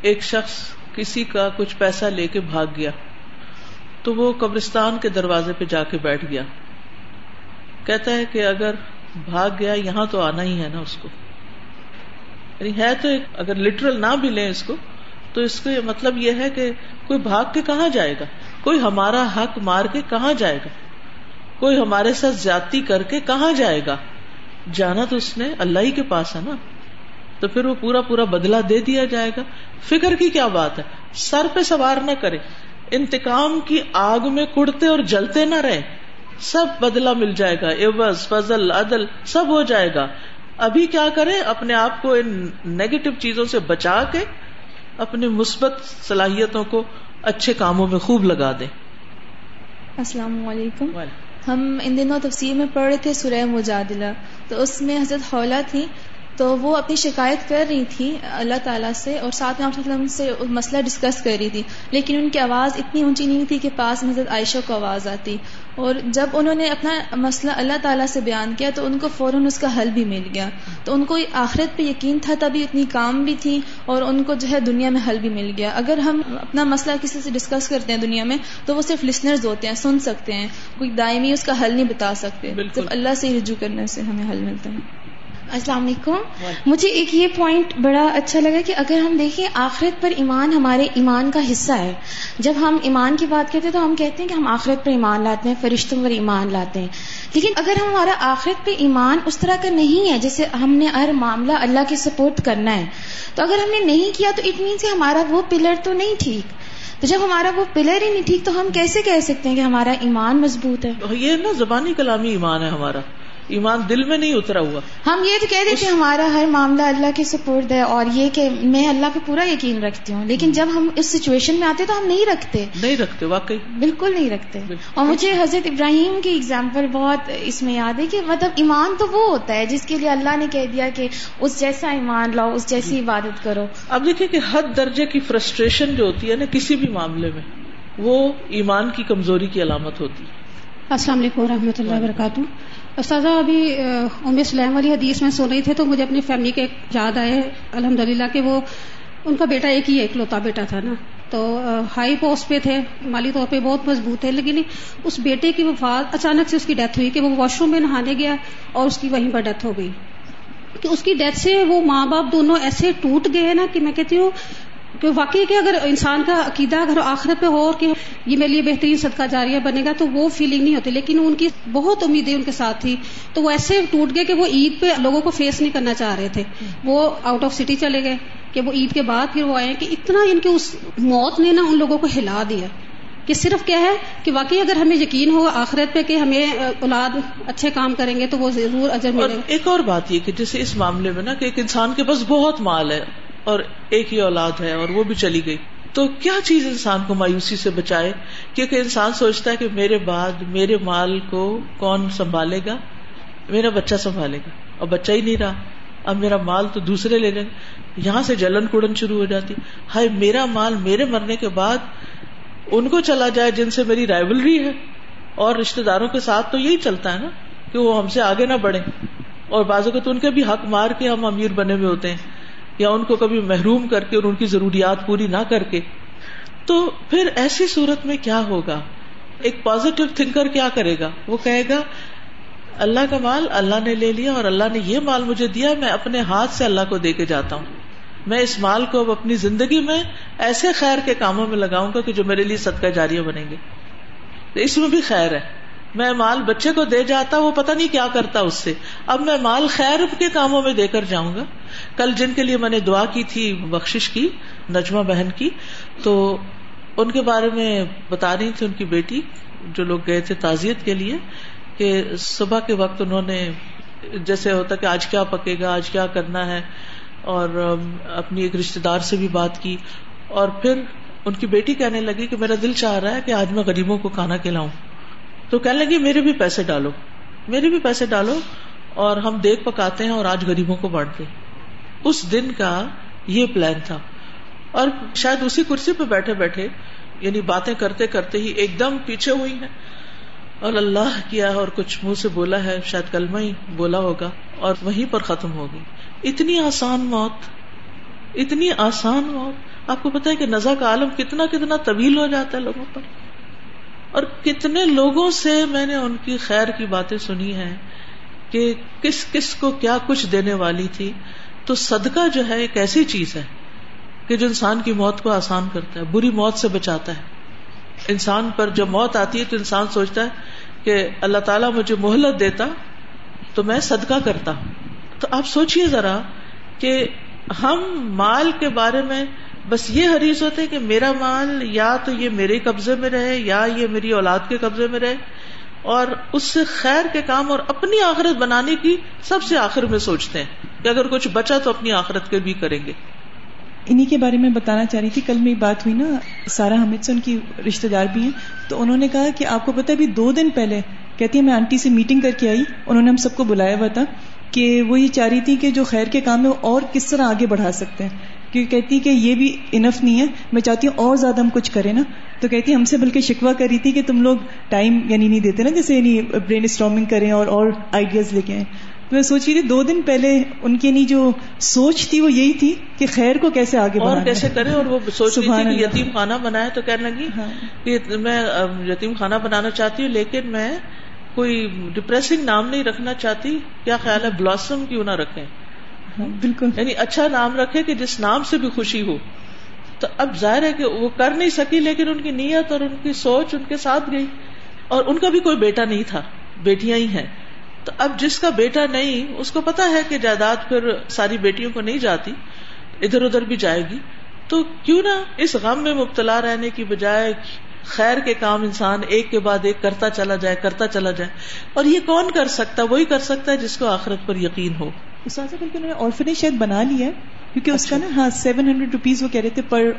ایک شخص کسی کا کچھ پیسہ لے کے بھاگ گیا تو وہ قبرستان کے دروازے پہ جا کے بیٹھ گیا۔ کہتا ہے کہ اگر بھاگ گیا، یہاں تو آنا ہی ہے نا اس کو۔ یعنی ہے تو اگر لٹرل نہ بھی لیں اس کو، تو اس کا مطلب یہ ہے کہ کوئی بھاگ کے کہاں جائے گا؟ کوئی ہمارا حق مار کے کہاں جائے گا؟ کوئی ہمارے ساتھ زیادتی کر کے کہاں جائے گا؟ جانا تو اس نے اللہ ہی کے پاس ہے نا۔ تو پھر وہ پورا پورا بدلا دے دیا جائے گا۔ فکر کی کیا بات ہے؟ سر پہ سوار نہ کرے۔ انتقام کی آگ میں کڑتے اور جلتے نہ رہے۔ سب بدلا مل جائے گا۔ عوض فضل عدل سب ہو جائے گا۔ ابھی کیا کرے اپنے آپ کو ان نیگیٹو چیزوں سے بچا کے اپنی مثبت صلاحیتوں کو اچھے کاموں میں خوب لگا دیں۔ السلام علیکم۔ ہم ان دنوں تفسیر میں پڑھ رہے تھے سورہ مجادلہ۔ تو اس میں حضرت حولہ تھی تو وہ اپنی شکایت کر رہی تھی اللہ تعالیٰ سے اور ساتھ میں وسلم سے مسئلہ ڈسکس کر رہی تھی لیکن ان کی آواز اتنی اونچی نہیں تھی کہ پاس حضرت عائشہ کو آواز آتی۔ اور جب انہوں نے اپنا مسئلہ اللہ تعالیٰ سے بیان کیا تو ان کو فوراً اس کا حل بھی مل گیا۔ تو ان کو آخرت پہ یقین تھا تبھی اتنی کام بھی تھی اور ان کو جو ہے دنیا میں حل بھی مل گیا۔ اگر ہم اپنا مسئلہ کسی سے ڈسکس کرتے ہیں دنیا میں تو وہ صرف لسنرز ہوتے ہیں سن سکتے ہیں۔ کوئی دائمی اس کا حل نہیں بتا سکتے۔ صرف اللہ سے ہی رجوع کرنے سے ہمیں حل ملتا ہے۔ السلام علیکم۔ مجھے ایک یہ پوائنٹ بڑا اچھا لگا کہ اگر ہم دیکھیں آخرت پر ایمان ہمارے ایمان کا حصہ ہے۔ جب ہم ایمان کی بات کرتے ہیں تو ہم کہتے ہیں کہ ہم آخرت پر ایمان لاتے ہیں، فرشتوں پر ایمان لاتے ہیں۔ لیکن اگر ہمارا آخرت پہ ایمان اس طرح کا نہیں ہے جیسے ہم نے ہر معاملہ اللہ کی سپورٹ کرنا ہے، تو اگر ہم نے نہیں کیا تو اٹ مینس ہمارا وہ پلر تو نہیں ٹھیک۔ تو جب ہمارا وہ پلر ہی نہیں ٹھیک تو ہم کیسے کہہ سکتے ہیں کہ ہمارا ایمان مضبوط ہے؟ یہ نا زبانی کلامی ایمان ہے ہمارا۔ ایمان دل میں نہیں اترا ہوا۔ ہم یہ تو کہہ دیں کہ ہمارا ہر معاملہ اللہ کے سپورٹ ہے اور یہ کہ میں اللہ پہ پورا یقین رکھتی ہوں لیکن جب ہم اس سچویشن میں آتے تو ہم نہیں رکھتے۔ نہیں رکھتے واقعی۔ بالکل نہیں رکھتے۔ اور مجھے حضرت ابراہیم کی اگزامپل بہت اس میں یاد ہے کہ مطلب ایمان تو وہ ہوتا ہے جس کے لیے اللہ نے کہہ دیا کہ اس جیسا ایمان لاؤ اس جیسی عبادت کرو۔ اب دیکھیں کہ حد درجے کی فرسٹریشن جو ہوتی ہے نا کسی بھی معاملے میں وہ ایمان کی کمزوری کی علامت ہوتی ہے۔ السلام علیکم و رحمۃ اللہ وبرکاتہ۔ استاذہ، ابھی ام سلیم والی حدیث میں سن رہی تھے تو مجھے اپنی فیملی کے یاد آئے الحمد للہ کہ وہ، ان کا بیٹا ایک ہی ایک بیٹا تھا نا۔ تو ہائی پوسٹ پہ تھے، مالی طور پہ بہت مضبوط ہے لیکن اس بیٹے کی وفات، اچانک سے اس کی ڈیتھ ہوئی کہ وہ واش روم میں نہانے گیا اور اس کی وہیں پر ڈیتھ ہو گئی۔ کہ اس کی ڈیتھ سے وہ ماں باپ دونوں ایسے ٹوٹ گئے نا کہ میں کہتی ہوں کہ واقعی کہ اگر انسان کا عقیدہ اگر آخرت پہ ہو اور کہ یہ میرے لیے بہترین صدقہ جاریہ بنے گا تو وہ فیلنگ نہیں ہوتی لیکن ان کی بہت امیدیں ان کے ساتھ تھی تو وہ ایسے ٹوٹ گئے کہ وہ عید پہ لوگوں کو فیس نہیں کرنا چاہ رہے تھے۔ وہ آؤٹ آف سٹی چلے گئے کہ وہ عید کے بعد پھر وہ آئے کہ اتنا ان کی اس موت نے نا ان لوگوں کو ہلا دیا۔ کہ صرف کیا ہے کہ واقعی اگر ہمیں یقین ہو آخرت پہ کہ ہمیں اولاد اچھے کام کریں گے تو وہ ضرور اجر ملے گا۔ ایک اور بات یہ کہ جیسے اس معاملے میں نا کہ ایک انسان کے پاس بہت مال ہے۔ اور ایک ہی اولاد ہے اور وہ بھی چلی گئی۔ تو کیا چیز انسان کو مایوسی سے بچائے؟ کیونکہ انسان سوچتا ہے کہ میرے بعد میرے مال کو کون سنبھالے گا؟ میرا بچہ سنبھالے گا۔ اور بچہ ہی نہیں رہا۔ اب میرا مال تو دوسرے لے لیں۔ یہاں سے جلن کڑن شروع ہو جاتی۔ ہائی میرا مال میرے مرنے کے بعد ان کو چلا جائے جن سے میری رائبلری ہے۔ اور رشتے داروں کے ساتھ تو یہی چلتا ہے نا کہ وہ ہم سے آگے نہ بڑھے اور بازو کو تو ان کے بھی حق مار کے ہم امیر بنے ہوئے ہوتے ہیں۔ یا ان کو کبھی محروم کر کے اور ان کی ضروریات پوری نہ کر کے۔ تو پھر ایسی صورت میں کیا ہوگا؟ ایک پازیٹو تھنکر کیا کرے گا؟ وہ کہے گا، اللہ کا مال اللہ نے لے لیا اور اللہ نے یہ مال مجھے دیا، میں اپنے ہاتھ سے اللہ کو دے کے جاتا ہوں۔ میں اس مال کو اب اپنی زندگی میں ایسے خیر کے کاموں میں لگاؤں گا کہ جو میرے لیے صدقہ جاریہ بنے گے۔ اس میں بھی خیر ہے۔ میں مال بچے کو دے جاتا، وہ پتا نہیں کیا کرتا اس سے۔ اب میں مال خیر کے کاموں میں دے کر جاؤں گا۔ کل جن کے لیے میں نے دعا کی تھی بخش کی، نجمہ بہن کی، تو ان کے بارے میں بتا رہی تھی ان کی بیٹی، جو لوگ گئے تھے تعزیت کے لیے، کہ صبح کے وقت انہوں نے جیسے ہوتا کہ آج کیا پکے گا، آج کیا کرنا ہے، اور اپنی ایک رشتے دار سے بھی بات کی۔ اور پھر ان کی بیٹی کہنے لگی کہ میرا دل چاہ رہا ہے کہ آج میں غریبوں کو کھانا کھلاؤں۔ تو کہنے لگی، میرے بھی پیسے ڈالو، میرے بھی پیسے ڈالو اور ہم دیکھ پکاتے ہیں اور آج غریبوں کو بانٹتے اس دن کا یہ پلان تھا۔ اور شاید اسی کرسی پہ بیٹھے بیٹھے یعنی باتیں کرتے کرتے ہی ایک دم پیچھے ہوئی ہیں۔ اور اللہ کیا اور کچھ منہ سے بولا ہے، شاید کلمہ ہی بولا ہوگا، اور وہیں پر ختم ہوگی اتنی آسان موت، اتنی آسان موت۔ آپ کو پتا ہے کہ نزا کا عالم کتنا کتنا طویل ہو جاتا ہے لوگوں پر۔ اور کتنے لوگوں سے میں نے ان کی خیر کی باتیں سنی ہیں کہ کس کس کو کیا کچھ دینے والی تھی۔ تو صدقہ جو ہے ایک ایسی چیز ہے کہ جو انسان کی موت کو آسان کرتا ہے، بری موت سے بچاتا ہے۔ انسان پر جب موت آتی ہے تو انسان سوچتا ہے کہ اللہ تعالیٰ مجھے مہلت دیتا تو میں صدقہ کرتا۔ تو آپ سوچیے ذرا کہ ہم مال کے بارے میں بس یہ حریص ہوتے کہ میرا مال یا تو یہ میرے قبضے میں رہے یا یہ میری اولاد کے قبضے میں رہے اور اس سے خیر کے کام اور اپنی آخرت بنانے کی سب سے آخر میں سوچتے ہیں کہ اگر کچھ بچا تو اپنی آخرت کے بھی کریں گے۔ انہی کے بارے میں بتانا چاہ رہی تھی، کل میری بات ہوئی نا سارا حمید سے ان کی رشتے دار بھی ہیں۔ تو انہوں نے کہا کہ آپ کو پتا ابھی دو دن پہلے کہتی ہے، میں آنٹی سے میٹنگ کر کے آئی۔ انہوں نے ہم سب کو بلایا ہوا تھا کہ وہ یہ چاہ رہی تھی کہ جو خیر کے کام ہے وہ اور کس طرح آگے بڑھا سکتے ہیں۔ کیونکہ کہتی کہ یہ بھی انف نہیں ہے میں چاہتی ہوں اور زیادہ ہم کچھ کریں نا۔ تو کہتی ہم سے بلکہ شکوا کر رہی تھی کہ تم لوگ ٹائم یعنی نہیں دیتے نا جیسے یعنی برین اسٹارمنگ کریں اور اور آئیڈیاز لے کے آئیں۔ تو میں سوچ رہی تھی دو دن پہلے ان کی جو سوچ تھی وہ یہی تھی کہ خیر کو کیسے آگے اور کیسے کرے اور وہ سوچ رہی تھی کہ یتیم خانہ بنایا تو کہنے لگی ہاں۔ میں یتیم خانہ بنانا چاہتی ہوں لیکن میں کوئی ڈپریسنگ نام نہیں رکھنا چاہتی۔ کیا خیال ہے؟ بلاسم کیوں نہ رکھے ہاں، بالکل۔ یعنی اچھا نام رکھے کہ جس نام سے بھی خوشی ہو۔ تو اب ظاہر ہے کہ وہ کر نہیں سکی لیکن ان کی نیت اور ان کی سوچ ان کے ساتھ گئی۔ اور ان کا بھی کوئی بیٹا نہیں تھا۔ بیٹیاں ہی ہیں۔ تو اب جس کا بیٹا نہیں اس کو پتا ہے کہ جائیداد پھر ساری بیٹیوں کو نہیں جاتی ادھر ادھر بھی جائے گی۔ تو کیوں نہ اس غم میں مبتلا رہنے کی بجائے خیر کے کام انسان ایک کے بعد ایک کرتا چلا جائے کرتا چلا جائے۔ اور یہ کون کر سکتا وہی کر سکتا ہے جس کو آخرت پر یقین ہو۔ انہوں نے آرفنیج شاید بنا لیا ہے کیونکہ اس کا نا ہاں سیون ہنڈریڈ روپیز وہ کہہ رہے تھے پر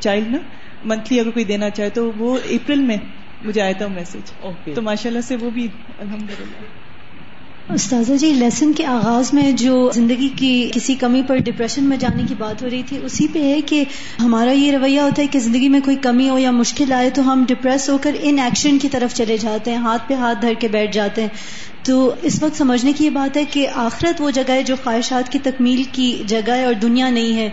چائلڈ نا منتھلی اگر کوئی دینا چاہے تو وہ اپریل میں مجھے آیا تھا میسج تو ماشاء اللہ سے وہ بھی الحمد للہ استاذہ جی لیسن کے آغاز میں جو زندگی کی کسی کمی پر ڈپریشن میں جانے کی بات ہو رہی تھی، اسی پہ ہے کہ ہمارا یہ رویہ ہوتا ہے کہ زندگی میں کوئی کمی ہو یا مشکل آئے تو ہم ڈپریس ہو کر ان ایکشن کی طرف چلے جاتے ہیں، ہاتھ پہ ہاتھ دھر کے بیٹھ جاتے ہیں۔ تو اس وقت سمجھنے کی یہ بات ہے کہ آخرت وہ جگہ ہے جو خواہشات کی تکمیل کی جگہ ہے اور دنیا نہیں ہے۔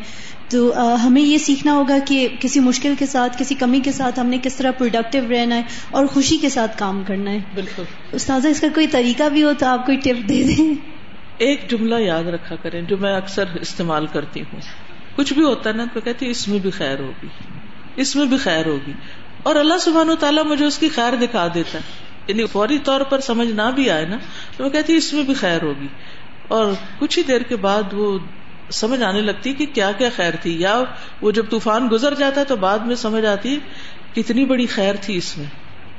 تو ہمیں یہ سیکھنا ہوگا کہ کسی مشکل کے ساتھ کسی کمی کے ساتھ ہم نے کس طرح پروڈکٹیو رہنا ہے اور خوشی کے ساتھ کام کرنا ہے۔ بالکل۔ استاذہ اس کا کوئی طریقہ بھی ہو تو آپ کوئی ٹپ دے دیں۔ ایک جملہ یاد رکھا کریں جو میں اکثر استعمال کرتی ہوں۔ کچھ بھی ہوتا ہے نا تو کہتی اس میں بھی خیر ہوگی اس میں بھی خیر ہوگی۔ اور اللہ سبحان و تعالیٰ مجھے اس کی خیر دکھا دیتا ہے۔ یعنی فوری طور پر سمجھ نہ بھی آئے نا تو میں کہتی اس میں بھی خیر ہوگی۔ اور کچھ ہی دیر کے بعد وہ سمجھ آنے لگتی کہ کیا کیا خیر تھی یا وہ جب طوفان گزر جاتا ہے تو بعد میں سمجھ آتی کتنی بڑی خیر تھی اس میں۔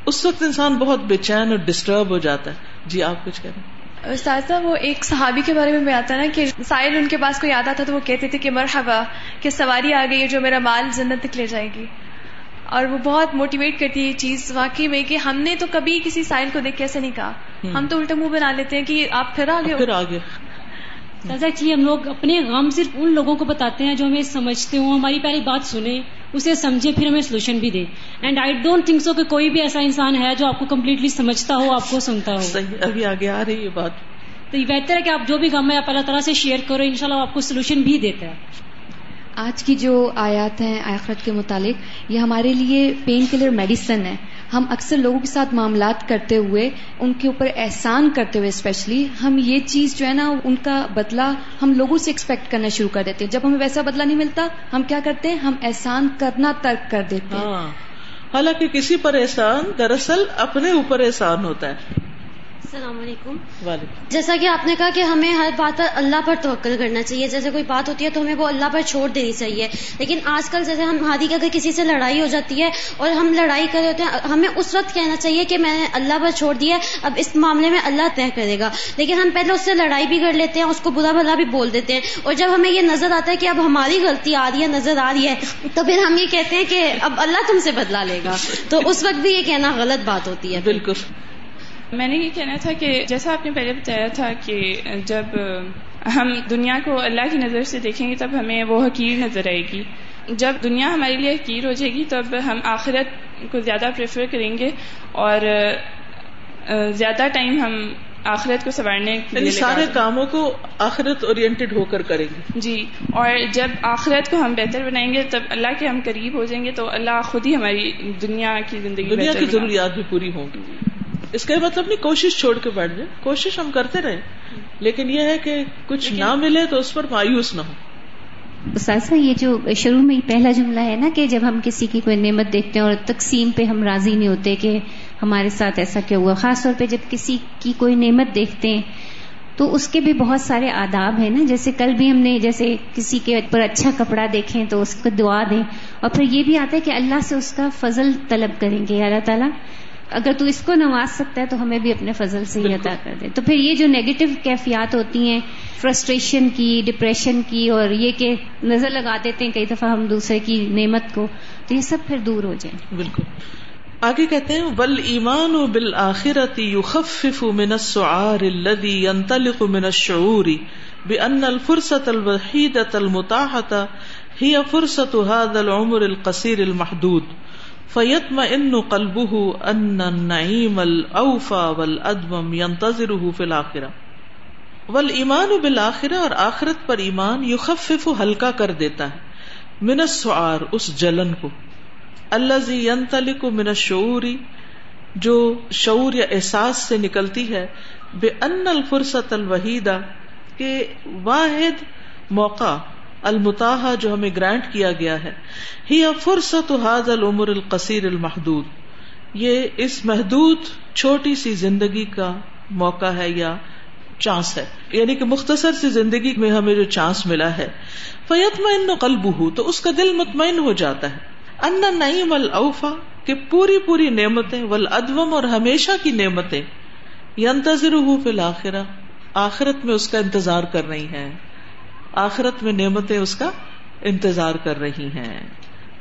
اس وقت انسان بہت بے چین اور ڈسٹرب ہو جاتا ہے۔ جی آپ کچھ کہہ رہے ہیں؟ استاذہ وہ ایک صحابی کے بارے میں آتا نا کہ سائل ان کے پاس کوئی آتا تھا تو وہ کہتے تھے کہ مرحبا کہ سواری آ گئی ہے جو میرا مال جنت تک لے جائے گی۔ اور وہ بہت موٹیویٹ کرتی ہے یہ چیز واقعی میں کہ ہم نے تو کبھی کسی سائل کو دیکھ کے ایسے نہیں کہا۔ ہم تو الٹا منہ بنا لیتے ہیں کہ آپ پھر آگے پھر ایکچولی جی، ہم لوگ اپنے غم صرف ان لوگوں کو بتاتے ہیں جو ہمیں سمجھتے ہوں ہماری پہلی بات سنیں اسے سمجھے پھر ہمیں سولوشن بھی دے and I don't think so کہ کوئی بھی ایسا انسان ہے جو آپ کو کمپلیٹلی سمجھتا ہو آپ کو سنتا ہو۔ ابھی آگے آ رہی ہے بات۔ تو یہ بہتر ہے کہ آپ جو بھی غم ہے آپ اللہ تعالیٰ سے شیئر کرو ان شاء اللہ آپ کو سولوشن بھی دیتا ہے۔ آج کی جو آیات ہیں آخرت کے متعلق یہ ہمارے لیے پین کلر میڈیسن ہے۔ ہم اکثر لوگوں کے ساتھ معاملات کرتے ہوئے، ان کے اوپر احسان کرتے ہوئے اسپیشلی ہم یہ چیز جو ہے نا، ان کا بدلہ ہم لوگوں سے ایکسپیکٹ کرنا شروع کر دیتے ہیں۔ جب ہمیں ویسا بدلہ نہیں ملتا، ہم کیا کرتے ہیں؟ ہم احسان کرنا ترک کر دیتے ہیں۔ ہاں۔ حالانکہ کسی پر احسان دراصل اپنے اوپر احسان ہوتا ہے۔ السلام علیکم۔ جیسا کہ آپ نے کہا کہ ہمیں ہر بات پر اللہ پر توقع کرنا چاہیے جیسے کوئی بات ہوتی ہے تو ہمیں وہ اللہ پر چھوڑ دینی چاہیے۔ لیکن آج کل جیسے ہم ہادی کے اگر کسی سے لڑائی ہو جاتی ہے اور ہم لڑائی کر رہے ہوتے ہیں ہمیں اس وقت کہنا چاہیے کہ میں نے اللہ پر چھوڑ دیا اب اس معاملے میں اللہ طے کرے گا۔ لیکن ہم پہلے اس سے لڑائی بھی کر لیتے ہیں اس کو برا بھلا بھی بول دیتے ہیں۔ اور جب ہمیں یہ نظر آتا ہے کہ اب ہماری غلطی آ رہی ہے نظر آ رہی ہے تو پھر ہم یہ کہتے ہیں کہ اب اللہ تم سے بدلا لے گا۔ تو اس وقت بھی یہ کہنا غلط بات ہوتی ہے۔ بالکل۔ میں نے یہ کہنا تھا کہ جیسا آپ نے پہلے بتایا تھا کہ جب ہم دنیا کو اللہ کی نظر سے دیکھیں گے تب ہمیں وہ حقیر نظر آئے گی۔ جب دنیا ہمارے لیے حقیر ہو جائے گی تب ہم آخرت کو زیادہ پریفر کریں گے اور زیادہ ٹائم ہم آخرت کو سنوارنے کے یعنی سارے کاموں کو آخرت اورینٹیڈ ہو کر کریں گے۔ جی اور جب آخرت کو ہم بہتر بنائیں گے تب اللہ کے ہم قریب ہو جائیں گے تو اللہ خود ہی ہماری دنیا کی زندگی دنیا کی ضروریات بھی پوری ہوں گی۔ اس کا مطلب نہیں کوشش چھوڑ کے بیٹھ جائے کوشش ہم کرتے رہے لیکن یہ ہے کہ کچھ نہ ملے تو اس پر مایوس نہ ہو۔ استاذہ یہ جو شروع میں پہلا جملہ ہے نا کہ جب ہم کسی کی کوئی نعمت دیکھتے ہیں اور تقسیم پہ ہم راضی نہیں ہوتے کہ ہمارے ساتھ ایسا کیا ہوا خاص طور پہ جب کسی کی کوئی نعمت دیکھتے ہیں تو اس کے بھی بہت سارے آداب ہیں نا۔ جیسے کل بھی ہم نے جیسے کسی کے پر اچھا کپڑا دیکھیں تو اس کو دعا دیں اور پھر یہ بھی آتا ہے کہ اللہ سے اس کا فضل طلب کریں گے۔ اللہ تعالیٰ اگر تو اس کو نواز سکتا ہے تو ہمیں بھی اپنے فضل سے ہی عطا کر دے۔ تو پھر یہ جو نیگیٹو کیفیات ہوتی ہیں فرسٹریشن کی ڈپریشن کی اور یہ کہ نظر لگا دیتے ہیں کئی دفعہ ہم دوسرے کی نعمت کو تو یہ سب پھر دور ہو جائیں۔ بالکل۔ آگے کہتے ہیں بل ایمان و بال آخرتی من السعار الذي ينطلق من الشعور بأن الفرصة الوحيدة المتاحة هي فرصة هذا العمر القصير المحدود فيطمئن قلبه أن النعيم الأوفى والأدوم ينتظره في الآخرة والایمان بالآخرة اور آخرت پر ایمان یخفف ہلکا کر دیتا ہے۔ من السعار، اس جلن کو۔ اللہ زی کو من شعوری جو شعور یا احساس سے نکلتی ہے۔ بے ان الفرصت الوحیدہ کے واحد موقع المتاح جو ہمیں گرانٹ کیا گیا ہے۔ ہی فرصت حاض العمر القصیر المحدود۔ یہ اس محدود چھوٹی سی زندگی کا موقع ہے یا چانس ہے۔ یعنی کہ مختصر سی زندگی میں ہمیں جو چانس ملا ہے۔ فیتم ان قلب ہو تو اس کا دل مطمئن ہو جاتا ہے۔ ان نعیم الفا کہ پوری پوری نعمتیں ول ادوم اور ہمیشہ کی نعمتیں۔ ینتظر فی الآخرہ آخرت میں اس کا انتظار کر رہی ہیں۔ آخرت میں نعمتیں اس کا انتظار کر رہی ہیں۔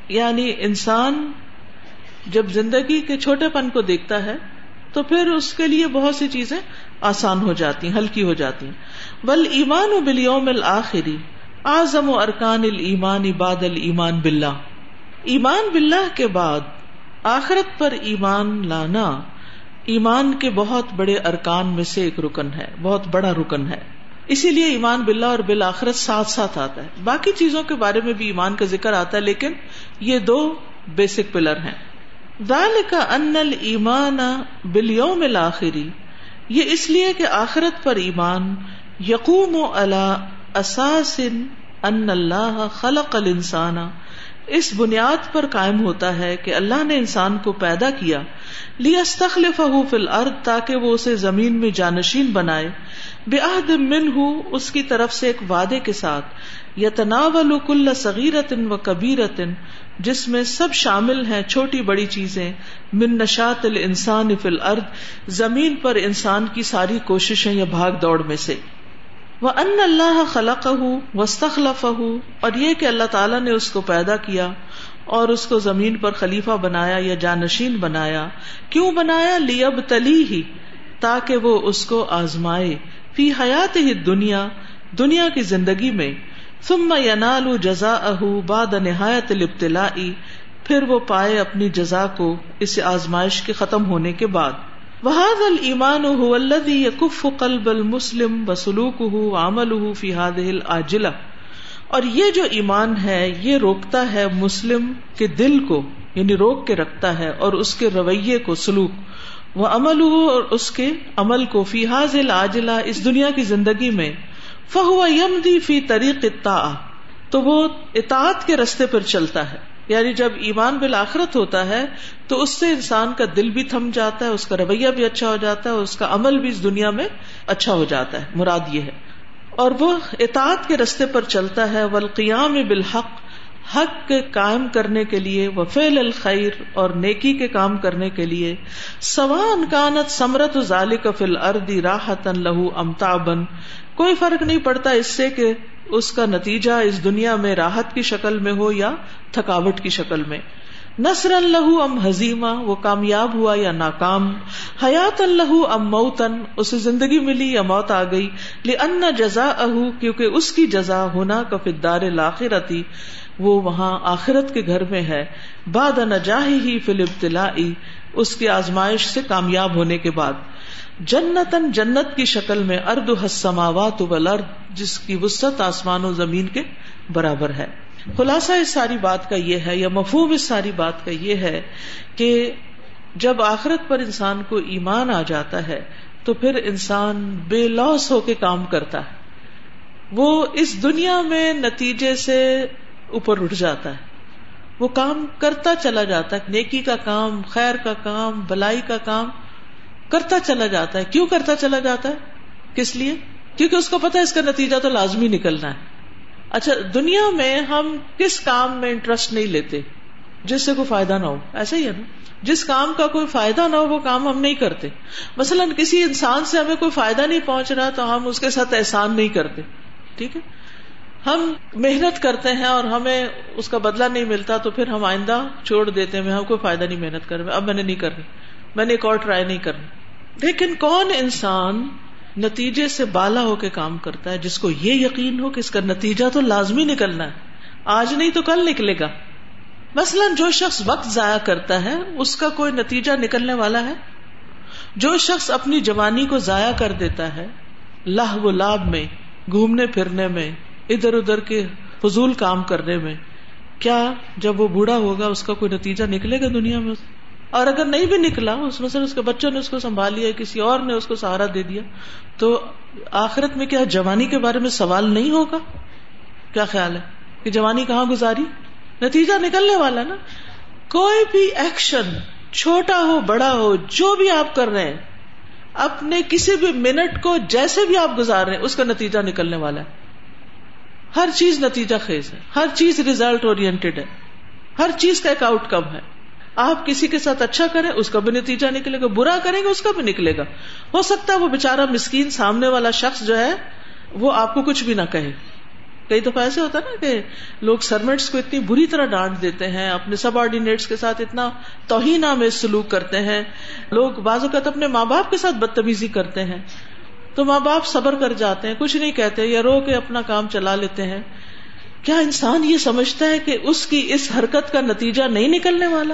یعنی انسان جب زندگی کے چھوٹے پن کو دیکھتا ہے، تو پھر اس کے لیے بہت سی چیزیں آسان ہو جاتی، ہلکی ہو جاتی۔ بل ایمان و بلیوم الآخری آزم و ارکان المان اباد المان بلّہ ایمان باللہ کے بعد آخرت پر ایمان لانا، ایمان کے بہت بڑے ارکان میں سے ایک رکن ہے، بہت بڑا رکن ہے۔ اسی لیے ایمان باللہ اور بالآخرت ساتھ ساتھ آتا ہے۔ باقی چیزوں کے بارے میں بھی ایمان کا ذکر آتا ہے، لیکن یہ دو بیسک پلر ہیں۔ دال کا ان ایمان بلیوم الآخری یہ اس لیے کہ آخرت پر ایمان یقوم و اساسن ان اللہ خلق الانسان۔ اس بنیاد پر قائم ہوتا ہے کہ اللہ نے انسان کو پیدا کیا لیا تخلف فل ارد تاکہ وہ اسے زمین میں جانشین بنائے۔ بے عہد من ہوں اس کی طرف سے ایک وعدے کے ساتھ یا تناول کل صغیرتن و کبیرتن جس میں سب شامل ہیں چھوٹی بڑی چیزیں، من نشات الانسان فل ارد زمین پر انسان کی ساری کوششیں یا بھاگ دوڑ میں سے۔ وہ ان اللہ خلق وسطلف اور یہ کہ اللہ تعالیٰ نے اس کو پیدا کیا اور اس کو زمین پر خلیفہ بنایا یا جانشین بنایا۔ کیوں بنایا؟ لیب تلی ہی تاکہ وہ اس کو آزمائے۔ فی حیات ہی دنیا دنیا کی زندگی میں، ثم ینال جزا اہ باد نہایت البتلا پھر وہ پائے اپنی جزا کو اس آزمائش کے ختم ہونے کے بعد۔ وحاد المان الدی یقف قلب المسلم بسلوک عمل فیحاد العجلا اور یہ جو ایمان ہے، یہ روکتا ہے مسلم کے دل کو یعنی روک کے رکھتا ہے اور اس کے رویے کو، سلوک۔ وہ عمل اور اس کے عمل کو فیحاظ العجلا اس دنیا کی زندگی میں، فہو یم دی فی طریق تو وہ اطاعت کے رستے پر چلتا ہے۔ یعنی جب ایمان بالآخرت ہوتا ہے، تو اس سے انسان کا دل بھی تھم جاتا ہے، اس کا رویہ بھی اچھا ہو جاتا ہے اس کا عمل بھی اس دنیا میں اچھا ہو جاتا ہے۔ مراد یہ ہے۔ اور وہ اطاعت کے رستے پر چلتا ہے والقیام بالحق حق کے قائم کرنے کے لیے وفیل الخیر اور نیکی کے کام کرنے کے لیے سوا انکانت سمرت ذالک فی اردی راحت لہو امتابن کوئی فرق نہیں پڑتا اس سے کہ اس کا نتیجہ اس دنیا میں راحت کی شکل میں ہو یا تھکاوٹ کی شکل میں۔ نصر اللہ ام حزیمہ، وہ کامیاب ہوا یا ناکام؟ حیات اللہ ام موتن اسے زندگی ملی یا موت آ گئی؟ ان جزا اہ کیونکہ اس کی جزا ہونا کا فدار لاخرتی وہ وہاں آخرت کے گھر میں ہے۔ باد نجاہی ہی فل ابتلا اس کی آزمائش سے کامیاب ہونے کے بعد۔ جنتن جنت کی شکل میں ارد حسماوات ولرد جس کی وسط آسمان و زمین کے برابر ہے۔ خلاصہ اس ساری بات کا یہ ہے یا مفہوم اس ساری بات کا یہ ہے کہ جب آخرت پر انسان کو ایمان آ جاتا ہے تو پھر انسان بے لوس ہو کے کام کرتا ہے۔ وہ اس دنیا میں نتیجے سے اوپر اٹھ جاتا ہے۔ وہ کام کرتا چلا جاتا ہے۔ نیکی کا کام، خیر کا کام، بلائی کا کام کرتا چلا جاتا ہے۔ کیوں کرتا چلا جاتا ہے؟ کس لیے؟ کیونکہ اس کو پتا ہے اس کا نتیجہ تو لازمی نکلنا ہے۔ اچھا دنیا میں ہم کس کام میں انٹرسٹ نہیں لیتے؟ جس سے کوئی فائدہ نہ ہو۔ ایسا ہی ہے نا۔ جس کام کا کوئی فائدہ نہ ہو، وہ کام ہم نہیں کرتے۔ مثلاً کسی انسان سے ہمیں کوئی فائدہ نہیں پہنچ رہا تو ہم اس کے ساتھ احسان نہیں کرتے۔ ٹھیک ہے؟ ہم محنت کرتے ہیں اور ہمیں اس کا بدلہ نہیں ملتا، تو پھر ہم آئندہ چھوڑ دیتے ہیں ہم کوئی فائدہ نہیں، محنت کر رہے، اب میں نے نہیں کرنی۔ میں نے ایک اور ٹرائی نہیں کرنی۔ لیکن کون انسان نتیجے سے بالا ہو کے کام کرتا ہے، جس کو یہ یقین ہو کہ اس کا نتیجہ تو لازمی نکلنا ہے۔ آج نہیں تو کل نکلے گا۔ مثلاً جو شخص وقت ضائع کرتا ہے، اس کا کوئی نتیجہ نکلنے والا ہے؟ جو شخص اپنی جوانی کو ضائع کر دیتا ہے لاہ و لاب میں، گھومنے پھرنے میں، ادھر ادھر کے فضول کام کرنے میں، کیا جب وہ بوڑھا ہوگا، اس کا کوئی نتیجہ نکلے گا دنیا میں؟ اور اگر نہیں بھی نکلا، اس میں سے اس کے بچوں نے اس کو سنبھال لیا کسی اور نے اس کو سہارا دے دیا، تو آخرت میں کیا جوانی کے بارے میں سوال نہیں ہوگا؟ کیا خیال ہے؟ کہ جوانی کہاں گزاری؟ نتیجہ نکلنے والا نا۔ کوئی بھی ایکشن، چھوٹا ہو، بڑا ہو، جو بھی آپ کر رہے ہیں، اپنے کسی بھی منٹ کو جیسے بھی آپ گزار رہے ہیں، اس کا نتیجہ نکلنے والا ہے۔ ہر چیز نتیجہ خیز ہے۔ ہر چیز ریزلٹ ہے۔ ہر چیز کا ایک آؤٹ کم ہے۔ آپ کسی کے ساتھ اچھا کریں، اس کا بھی نتیجہ نکلے گا، برا کریں گے، اس کا بھی نکلے گا۔ ہو سکتا ہے وہ بےچارا مسکین سامنے والا شخص جو ہے، وہ آپ کو کچھ بھی نہ کہے۔ کئی دفعہ ایسے ہوتا ہے نا کہ لوگ سرمنٹس کو اتنی بری طرح ڈانٹ دیتے ہیں، اپنے سب آرڈینیٹس کے ساتھ اتنا توہین میں سلوک کرتے ہیں۔ لوگ بعض اوقات اپنے ماں باپ کے ساتھ بدتمیزی کرتے ہیں۔ تو ماں باپ صبر کر جاتے ہیں، کچھ نہیں کہتے، یا رو کے اپنا کام چلا لیتے ہیں۔ کیا انسان یہ سمجھتا ہے کہ اس کی اس حرکت کا نتیجہ نہیں نکلنے والا؟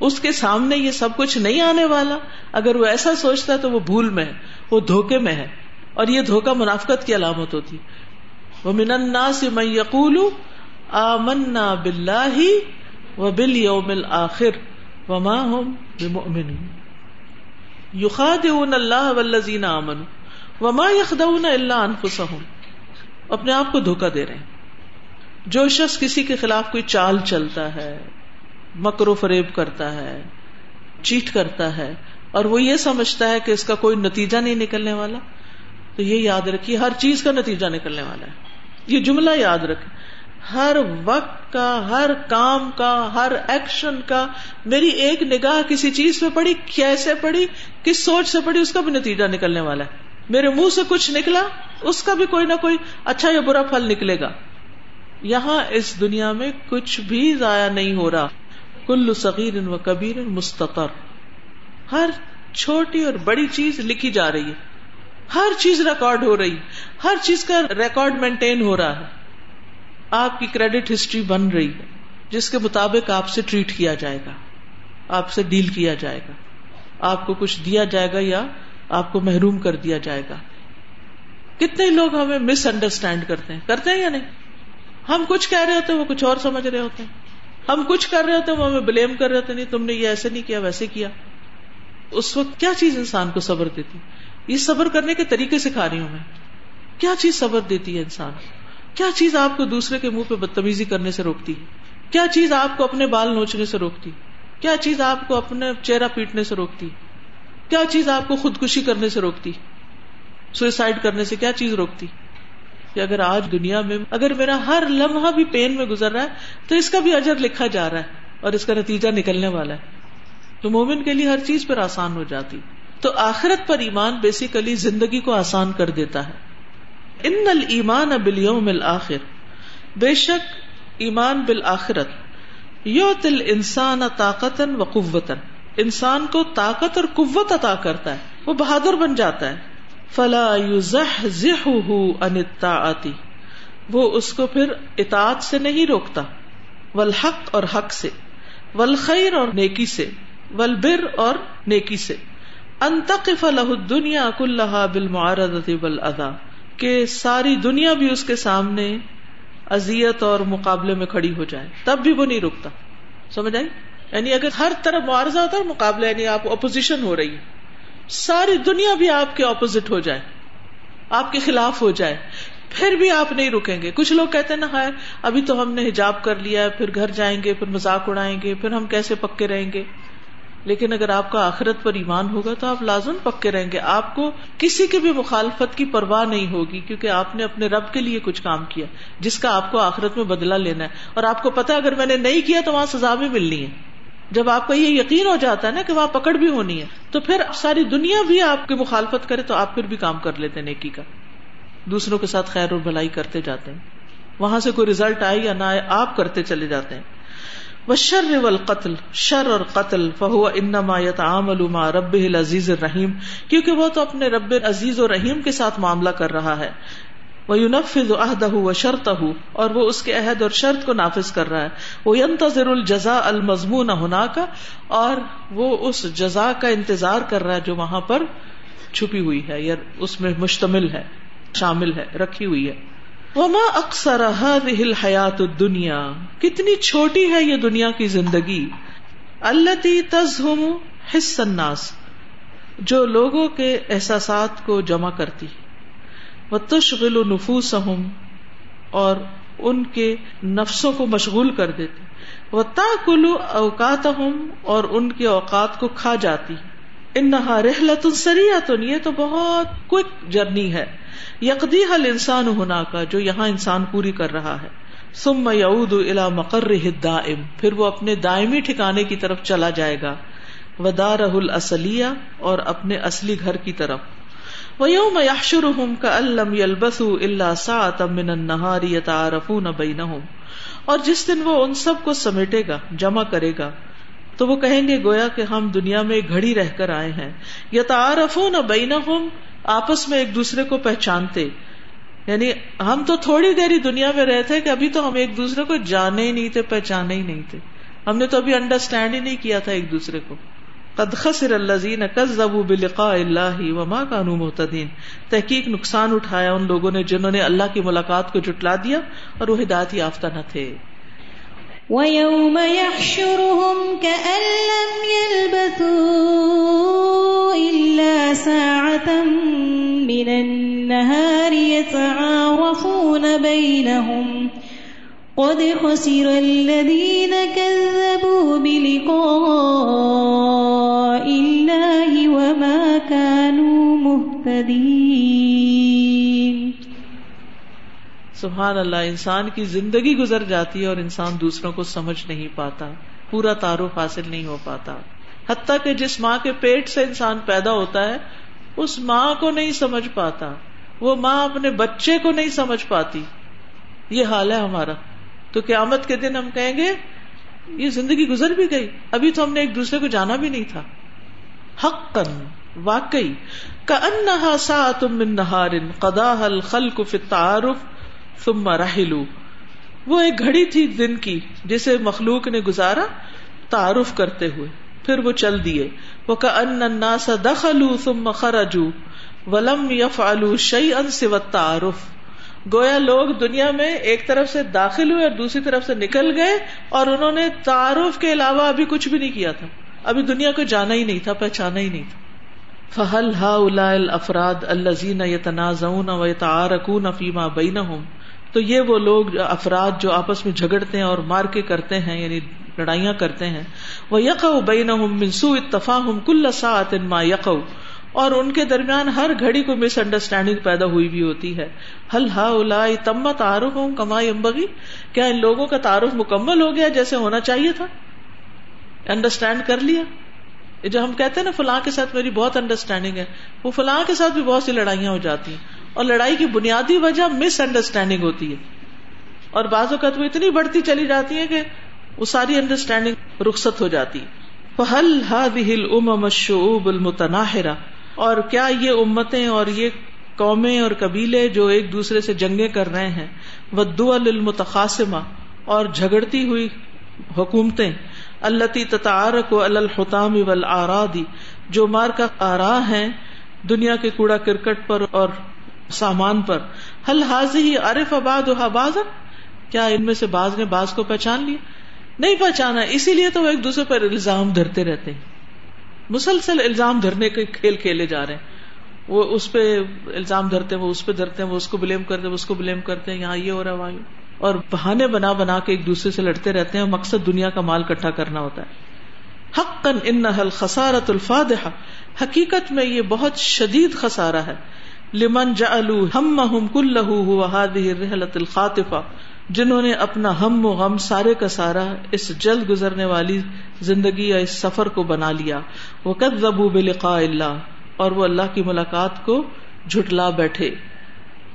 اس کے سامنے یہ سب کچھ نہیں آنے والا۔ اگر وہ ایسا سوچتا ہے تو وہ بھول میں ہے، وہ دھوکے میں ہے۔ اور یہ دھوکا منافقت کی علامت ہوتی۔ وہ من الناس من یقول آمنا باللہ و بالیوم الاخر وما هم بمؤمنین یخادعون اللہ والذین آمنوا وما یخدعون الا انفسهم اپنے آپ کو دھوکا دے رہے ہیں۔ جو شخص کسی کے خلاف کوئی چال چلتا ہے مکر و فریب کرتا ہے چیٹ کرتا ہے، اور وہ یہ سمجھتا ہے کہ اس کا کوئی نتیجہ نہیں نکلنے والا۔ تو یہ یاد رکھیے، ہر چیز کا نتیجہ نکلنے والا ہے۔ یہ جملہ یاد رکھے ہر وقت کا، ہر کام کا، ہر ایکشن کا، میری ایک نگاہ کسی چیز پہ پڑی، کیسے پڑی، کس سوچ سے پڑی، اس کا بھی نتیجہ نکلنے والا ہے۔ میرے منہ سے کچھ نکلا، اس کا بھی کوئی نہ کوئی اچھا یا برا پھل نکلے گا۔ یہاں اس دنیا میں کچھ بھی ضائع نہیں ہو رہا۔ کل صغیر و کبیر مستقر ہر چھوٹی اور بڑی چیز لکھی جا رہی ہے۔ ہر چیز ریکارڈ ہو رہی ہر چیز کا ریکارڈ مینٹین ہو رہا ہے۔ آپ کی کریڈٹ ہسٹری بن رہی ہے۔ جس کے مطابق آپ سے ٹریٹ کیا جائے گا۔ آپ سے ڈیل کیا جائے گا۔ آپ کو کچھ دیا جائے گا یا آپ کو محروم کر دیا جائے گا۔ کتنے لوگ ہمیں مس انڈرسٹینڈ کرتے ہیں۔ کرتے ہیں یا نہیں؟ ہم کچھ کہہ رہے ہوتے ہیں، وہ کچھ اور سمجھ رہے ہوتے ہیں۔ ہم کچھ کر رہے ہوتے ہیں، وہ ہمیں بلیم کر رہے ہوتے نہیں، تم نے یہ ایسے نہیں کیا، ویسے کیا۔ اس وقت کیا چیز انسان کو صبر دیتی؟ یہ صبر کرنے کے طریقے سکھا رہی ہوں میں۔ کیا چیز صبر دیتی ہے انسان؟ کیا چیز آپ کو دوسرے کے منہ پہ بدتمیزی کرنے سے روکتی؟ کیا چیز آپ کو اپنے بال نوچنے سے روکتی؟ کیا چیز آپ کو اپنے چہرہ پیٹنے سے روکتی؟ کیا چیز آپ کو خودکشی کرنے سے روکتی؟ سوئسائڈ کرنے سے کیا چیز روکتی؟ کہ اگر آج دنیا میں اگر میرا ہر لمحہ بھی پین میں گزر رہا ہے، تو اس کا بھی اجر لکھا جا رہا ہے اور اس کا نتیجہ نکلنے والا ہے۔ تو مومن کے لیے ہر چیز پر آسان ہو جاتی۔ تو آخرت پر ایمان بیسیکلی زندگی کو آسان کر دیتا ہے۔ ان المان بلیوم الآخر بے شک ایمان بالآخرت۔ یو تل انسان طاقت و قوت انسان کو طاقت اور قوت عطا کرتا ہے۔ وہ بہادر بن جاتا ہے۔ فلا انتا آتی وہ اس کو پھر اطاعت سے نہیں روکتا، والحق اور حق سے، والخیر اور نیکی سے، والبر اور نیکی سے۔ انتقف له دنیا کلها بالمعارضه والاذى کہ ساری دنیا بھی اس کے سامنے اذیت اور مقابلے میں کھڑی ہو جائے، تب بھی وہ نہیں رکتا سمجھ آئی؟ یعنی اگر ہر طرف معارضہ ہوتا ہے، مقابلہ یعنی آپ اپوزیشن ہو رہی ہے۔ ساری دنیا بھی آپ کے اپوزٹ ہو جائے، آپ کے خلاف ہو جائے، پھر بھی آپ نہیں رکیں گے۔ کچھ لوگ کہتے نا ہے ابھی تو ہم نے حجاب کر لیا ہے پھر گھر جائیں گے، پھر مذاق اڑائیں گے، پھر ہم کیسے پکے رہیں گے؟ لیکن اگر آپ کا آخرت پر ایمان ہوگا تو آپ لازم پکے رہیں گے۔ آپ کو کسی کی بھی مخالفت کی پرواہ نہیں ہوگی، کیونکہ آپ نے اپنے رب کے لیے کچھ کام کیا، جس کا آپ کو آخرت میں بدلا لینا ہے۔ اور آپ کو پتا اگر میں نے نہیں کیا تو وہاں سزا بھی ملنی ہے۔ جب آپ کا یہ یقین ہو جاتا ہے نا کہ وہاں پکڑ بھی ہونی ہے، تو پھر ساری دنیا بھی آپ کی مخالفت کرے تو آپ پھر بھی کام کر لیتے نیکی کا۔ دوسروں کے ساتھ خیر اور بھلائی کرتے جاتے ہیں۔ وہاں سے کوئی ریزلٹ آئے یا نہ آئے، آپ کرتے چلے جاتے ہیں۔ وہ شر و قتل شر اور قتل فہو انما يتعامل مع رب العزیز الرحیم کیونکہ وہ تو اپنے رب عزیز و رحیم کے ساتھ معاملہ کر رہا ہے۔ وہ ينفذ عہدہ و شرطہ اور وہ اس کے عہد اور شرط کو نافذ کر رہا ہے۔ وہ ينتظر الجزاء المضمون ہونا کا اور وہ اس جزا کا انتظار کر رہا ہے جو وہاں پر چھپی ہوئی ہے، یا اس میں مشتمل ہے، شامل ہے، رکھی ہوئی ہے۔ وما اکثر حیات دنیا کتنی چھوٹی ہے یہ دنیا کی زندگی۔ اللہ تزہم حص الناس، جو لوگوں کے احساسات کو جمع کرتی ہے۔ وہ تشغل و نفوس اور ان کے نفسوں کو مشغول کر دیتی وہ تاکلو اوقات اور ان کے اوقات کو کھا جاتی انہا رحلت سریعتن یہ تو بہت کوئک جرنی ہے۔ یقدی حل انسان ہونا کا جو یہاں انسان پوری کر رہا ہے۔ سم یعود الا مقر دائم پھر وہ اپنے دائمی ٹھکانے کی طرف چلا جائے گا۔ ودار الاسلیہ اور اپنے اصلی گھر کی طرف۔ ویوم یحشرہم کألم یلبثوا الا ساعتا من النہار یتعارفون بینہم اور جس دن وہ ان سب کو سمیٹے گا، جمع کرے گا، تو وہ کہیں گے، گویا کہ ہم دنیا میں گھڑی رہ کر آئے ہیں۔ یتعارفون بینہم، آپس میں ایک دوسرے کو پہچانتے۔ یعنی ہم تو تھوڑی دیر ہی دنیا میں رہتے کہ ابھی تو ہم ایک دوسرے کو جانے ہی نہیں تھے، پہچانے ہی نہیں تھے۔ ہم نے تو ابھی انڈرسٹینڈ ہی نہیں کیا تھا ایک دوسرے کو۔ قد خسر الذین کذبوا بلقاء اللہ وما كانوا مهتدین۔ تحقیق نقصان اٹھایا ان لوگوں نے جنہوں نے اللہ کی ملاقات کو جٹلا دیا اور وہ ہدایت یافتہ نہ تھے۔ وَيَوْمَ يَحْشُرُهُمْ كَأَن لَّمْ يَلْبَثُوا إِلَّا سَاعَةً مِّنَ النَّهَارِ يَتَعَارَفُونَ بَيْنَهُمْ قَدْ خَسِرَ الَّذِينَ كَذَّبُوا بِلِقَاءِ اللَّهِ وَمَا كَانُوا مُهْتَدِينَ. سبحان اللہ، انسان کی زندگی گزر جاتی ہے اور انسان دوسروں کو سمجھ نہیں پاتا، پورا تعارف حاصل نہیں ہو پاتا۔ حتیٰ کہ جس ماں کے پیٹ سے انسان پیدا ہوتا ہے، اس ماں کو نہیں سمجھ پاتا، وہ ماں اپنے بچے کو نہیں سمجھ پاتی۔ یہ حال ہے ہمارا۔ تو قیامت کے دن ہم کہیں گے، یہ زندگی گزر بھی گئی، ابھی تو ہم نے ایک دوسرے کو جانا بھی نہیں تھا۔ حق واقعی۔ کا ان سا تم نہار قدا الخل کو تعارف ثم رحلو وہ ایک گھڑی تھی دن کی، جسے مخلوق نے گزارا تعارف کرتے ہوئے۔ پھر وہ چل دیے۔ وہ کا ان الناس دخلوا ثم خرجوا ولم يفعلوا شيئا سوى التعارف۔ گویا لوگ دنیا میں ایک طرف سے داخل ہوئے اور دوسری طرف سے نکل گئے اور انہوں نے تعارف کے علاوہ ابھی کچھ بھی نہیں کیا تھا۔ ابھی دنیا کو جانا ہی نہیں تھا، پہچانا ہی نہیں تھا۔ فہل ہا الافراد الذين يتنازعون ويتعاركون فيما بينهم۔ تو یہ وہ لوگ افراد جو آپس میں جھگڑتے ہیں اور مار کے کرتے ہیں یعنی لڑائیاں کرتے ہیں۔ وہ یق بین منسو اتفاق کل ساعت ما یق اور ان کے درمیان ہر گھڑی کو مس انڈرسٹینڈنگ پیدا ہوئی بھی ہوتی ہے۔ ہل ہا الا تم تعارف ہوں کمائی امبگی کیا ان لوگوں کا تعارف مکمل ہو گیا جیسے ہونا چاہیے تھا؟ انڈرسٹینڈ کر لیا۔ جو ہم کہتے ہیں نا، فلاں کے ساتھ میری بہت انڈرسٹینڈنگ ہے۔ وہ فلاں کے ساتھ بھی بہت سی لڑائیاں ہو جاتی ہیں۔ اور لڑائی کی بنیادی وجہ مس انڈرسٹینڈنگ ہوتی ہے۔ اور بعض اوقات وہ اتنی بڑھتی چلی جاتی ہے کہ وہ ساری انڈرسٹینڈنگ رخصت ہو جاتی۔ پہل ہل ام شعب المتناہرا اور کیا یہ امتیں اور یہ قومیں اور قبیلے جو ایک دوسرے سے جنگیں کر رہے ہیں وہ دو المتخاسمہ اور جھگڑتی ہوئی حکومتیں اللہ تتعارک و الحتام والآرادی جو مار کا آرا ہیں دنیا کے کوڑا کرکٹ پر اور سامان پر۔ حل حاضی عارف آباد و حباز کیا ان میں سے باز نے باز کو پہچان لیا؟ نہیں پہچانا، اسی لیے تو وہ ایک دوسرے پر الزام دھرتے رہتے ہیں۔ مسلسل الزام دھرنے کے کھیل کھیلے جا رہے ہیں۔ وہ اس پہ الزام دھرتے ہیں، وہ اس پہ دھرتے ہیں، وہ اس کو بلیم کرتے ہیں، وہ اس کو بلیم کرتے ہیں، یہاں یہ ہو رہا ہے، وہاں اور بہانے بنا بنا کے ایک دوسرے سے لڑتے رہتے ہیں، مقصد دنیا کا مال کٹھا کرنا ہوتا ہے۔ حق ان خسارت الفاد حقیقت میں یہ بہت شدید خسارا ہے۔ لمن جعلوا همهم كله هو هذه الرحله الخاطفه جنہوں نے اپنا ہم و غم سارے کا سارا اس جلد گزرنے والی زندگی یا اس سفر کو بنا لیا۔ وہ کد زبو بلقاء اللہ اور وہ اللہ کی ملاقات کو جھٹلا بیٹھے۔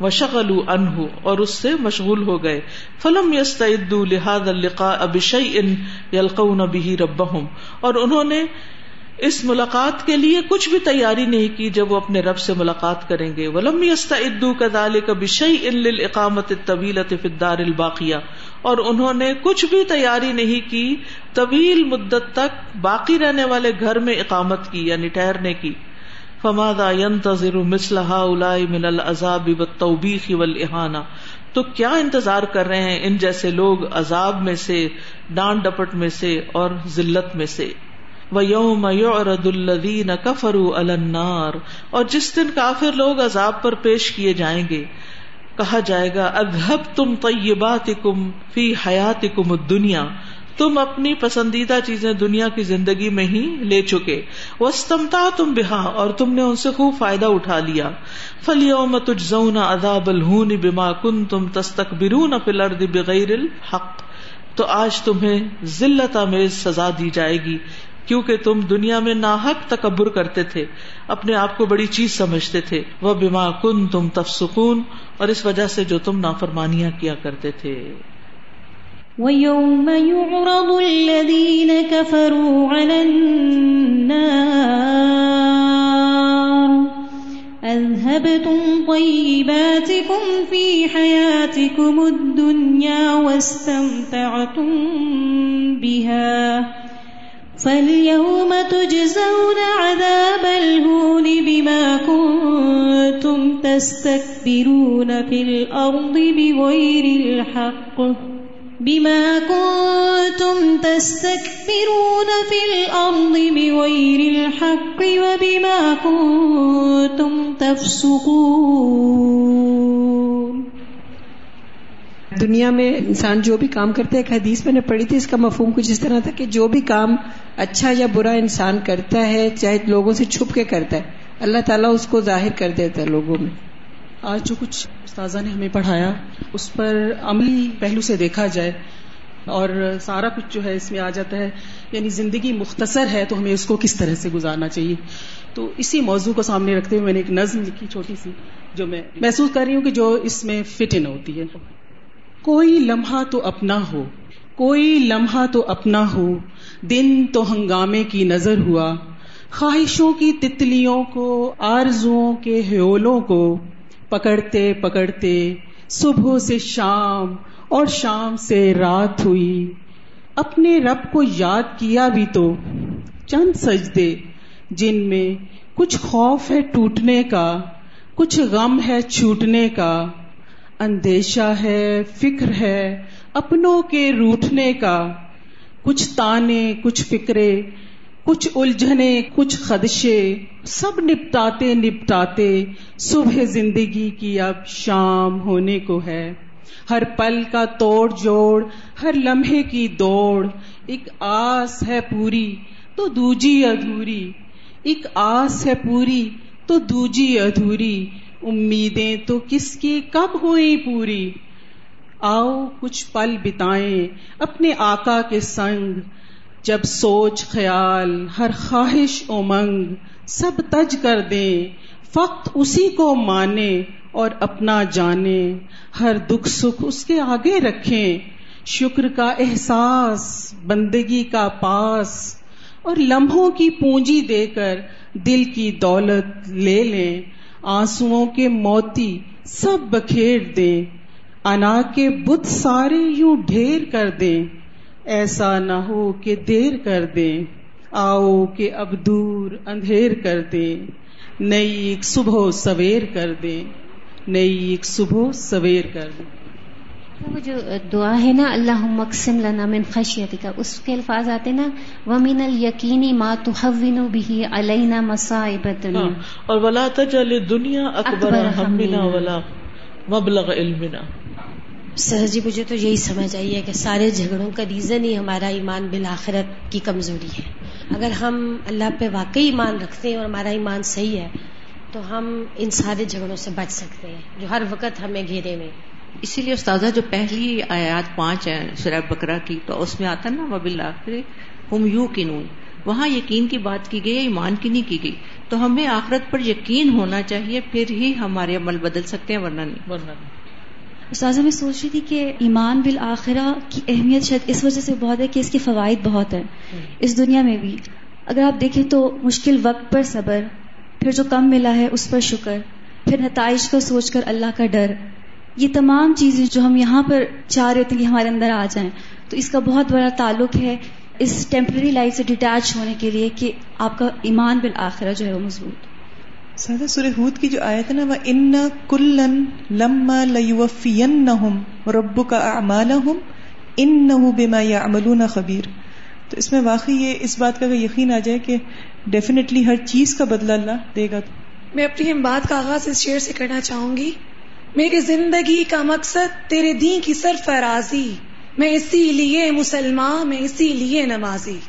وشغل انہ اور اس سے مشغول ہو گئے۔ فلم یستعد لہذا اللقاء بشیء یلقون به ربهم، اور انہوں نے اس ملاقات کے لیے کچھ بھی تیاری نہیں کی جب وہ اپنے رب سے ملاقات کریں گے۔ ولم یستعدوا كذلك بشيء للاقامه الطويله الدار الباقيه اور انہوں نے کچھ بھی تیاری نہیں کی، طویل مدت تک باقی رہنے والے گھر میں اقامت کی یعنی ٹھہرنے کی۔ فماذا ينتظر مثل هؤلاء من العذاب والتوبيخ والاهانه تو کیا انتظار کر رہے ہیں ان جیسے لوگ عذاب میں سے ڈانٹ ڈپٹ میں سے اور ذلت میں سے؟ یوم یعرض الذین کفروا علی النار اور جس دن کافر لوگ عذاب پر پیش کیے جائیں گے، کہا جائے گا اذهب تم طیباتکم فی حیاتکم الدنیا تم اپنی پسندیدہ چیزیں دنیا کی زندگی میں ہی لے چکے۔ وستمتا تم بہا اور تم نے ان سے خوب فائدہ اٹھا لیا۔ فلیوم تجزون عذاب الہون بما کنتم تستکبرون فی الارض بغیر الحق۔ تو آج تمہیں ذلت آمیز سزا دی جائے گی۔ کیونکہ تم دنیا میں ناحق تکبر کرتے تھے، اپنے آپ کو بڑی چیز سمجھتے تھے۔ وہ بیما کن تم تفسکون اور اس وجہ سے جو تم نافرمانیاں کیا کرتے تھے۔ وَيَوْمَ يُعْرَضُ الَّذِينَ كَفَرُوا عَلَى النَّارِ، أَذْهَبْتُمْ طَيِّبَاتِكُمْ فِي حَيَاتِكُمُ الدُّنْيَا وَاسْتَمْتَعْتُمْ بِهَا فَالْيَوْمَ تُجْزَوْنَ عَذَابَ الْهُونِ بِمَا كُنْتُمْ تَسْتَكْبِرُونَ فِي الْأَرْضِ بِغَيْرِ الْحَقِّ بِمَا كُنْتُمْ تَسْتَكْبِرُونَ فِي الْأَرْضِ بِغَيْرِ الْحَقِّ وَبِمَا كُنْتُمْ تَفْسُقُونَ دنیا میں انسان جو بھی کام کرتا ہے ایک حدیث میں نے پڑھی تھی، اس کا مفہوم کچھ اس طرح تھا کہ جو بھی کام اچھا یا برا انسان کرتا ہے، چاہے لوگوں سے چھپ کے کرتا ہے، اللہ تعالیٰ اس کو ظاہر کر دیتا ہے لوگوں میں۔ آج جو کچھ استاذہ نے ہمیں پڑھایا، اس پر عملی پہلو سے دیکھا جائے اور سارا کچھ جو ہے اس میں آ جاتا ہے یعنی زندگی مختصر ہے تو ہمیں اس کو کس طرح سے گزارنا چاہیے؟ تو اسی موضوع کو سامنے رکھتے ہوئے میں نے ایک نظم لکھی، چھوٹی سی، جو میں محسوس کر رہی ہوں کہ جو اس میں فٹ ان ہوتی ہے۔ کوئی لمحہ تو اپنا ہو، کوئی لمحہ تو اپنا ہو، دن تو ہنگامے کی نظر ہوا، خواہشوں کی تتلیوں کو آرزوں کے ہیولوں کو، پکڑتے پکڑتے صبح سے شام اور شام سے رات ہوئی۔ اپنے رب کو یاد کیا بھی تو چند سجدے، جن میں کچھ خوف ہے ٹوٹنے کا، کچھ غم ہے چھوٹنے کا۔ اندیشہ ہے، فکر ہے، اپنوں کے روٹنے کا۔ کچھ تانے، کچھ فکرے، کچھ الجھنے، کچھ خدشے، سب نپٹاتے نپٹاتے۔ صبح زندگی کی اب شام ہونے کو ہے۔ ہر پل کا توڑ جوڑ، ہر لمحے کی دوڑ۔ ایک آس ہے پوری، تو دوجی ادھوری۔ ایک آس ہے پوری، تو دوجی ادھوری۔ امیدیں تو کس کی؟ کب ہوئی پوری؟ آؤ کچھ پل بتائیں اپنے آقا کے سنگ۔ جب سوچ، خیال، ہر خواہش امنگ سب تج کر دیں، فقط اسی کو مانے اور اپنا جانے ہر دکھ سکھ اس کے آگے رکھیں۔ شکر کا احساس، بندگی کا پاس۔ اور لمحوں کی پونجی دے کر دل کی دولت لے لیں۔ آنسو کے موتی سب بکھیر دیں انا کے بت سارے یوں ڈھیر کر دیں ایسا نہ ہو کہ دیر کر دیں آؤ کہ اب دور اندھیر کر دیں نئی ایک صبح سویر کر دیں نئی ایک صبح سویر کر دیں وہ جو دعا ہے نا اللہ مقسم لنا من خشیت کا اس کے الفاظ آتے نا ومن الیقینی ما تحون به علینا مصائب الدنیا۔ اور ولا تجعل دنیا اکبر همنا ولا مبلغ علمنا۔ سر جی مجھے تو یہی سمجھ آئی ہے کہ سارے جھگڑوں کا ریزن ہی ہمارا ایمان بالآخرت کی کمزوری ہے۔ اگر ہم اللہ پہ واقعی ایمان رکھتے ہیں اور ہمارا ایمان صحیح ہے تو ہم ان سارے جھگڑوں سے بچ سکتے ہیں جو ہر وقت ہمیں گھیرے میں اسی لیے استاذہ جو پہلی آیات پانچ ہیں شرح بکرا کی تو اس میں آتا نا وب اللہ ہم یو کنون وہاں یقین کی بات کی گئی ایمان کی نہیں کی گئی تو ہمیں آخرت پر یقین ہونا چاہیے پھر ہی ہمارے عمل بدل سکتے ہیں ورنہ نہیں۔ ورنہ نہیں۔ استاذہ میں سوچ رہی تھی کہ ایمان بالآخرہ کی اہمیت شاید اس وجہ سے بہت ہے کہ اس کے فوائد بہت ہیں۔ اس دنیا میں بھی۔ اگر آپ دیکھیں تو مشکل وقت پر صبر پھر جو کم ملا ہے اس پر شکر پھر نتائج کا سوچ کر اللہ کا ڈر۔ یہ تمام چیزیں جو ہم یہاں پر چاہ رہے ہوتے ہیں کہ ہمارے اندر آ جائیں تو اس کا بہت بڑا تعلق ہے اس ٹیمپرری لائف سے ڈیٹیچ ہونے کے لیے کہ آپ کا ایمان بالآخرہ جو ہے وہ مضبوط۔ سادہ سورہ ہود کی جو آیت ہے نا وہ ان کلن لما لیوفینہم ربک اعمالہم انہ بما یعملون خبیر تو اس میں واقعی یہ اس بات کا یقین آ جائے کہ ڈیفینیٹلی ہر چیز کا بدلہ اللہ دے گا میں اپنی ہم بات کا آغاز اس شعر سے کرنا چاہوں گی۔ میری زندگی کا مقصد تیرے دین کی سرفرازی، میں اسی لیے مسلمان، میں اسی لیے نمازی۔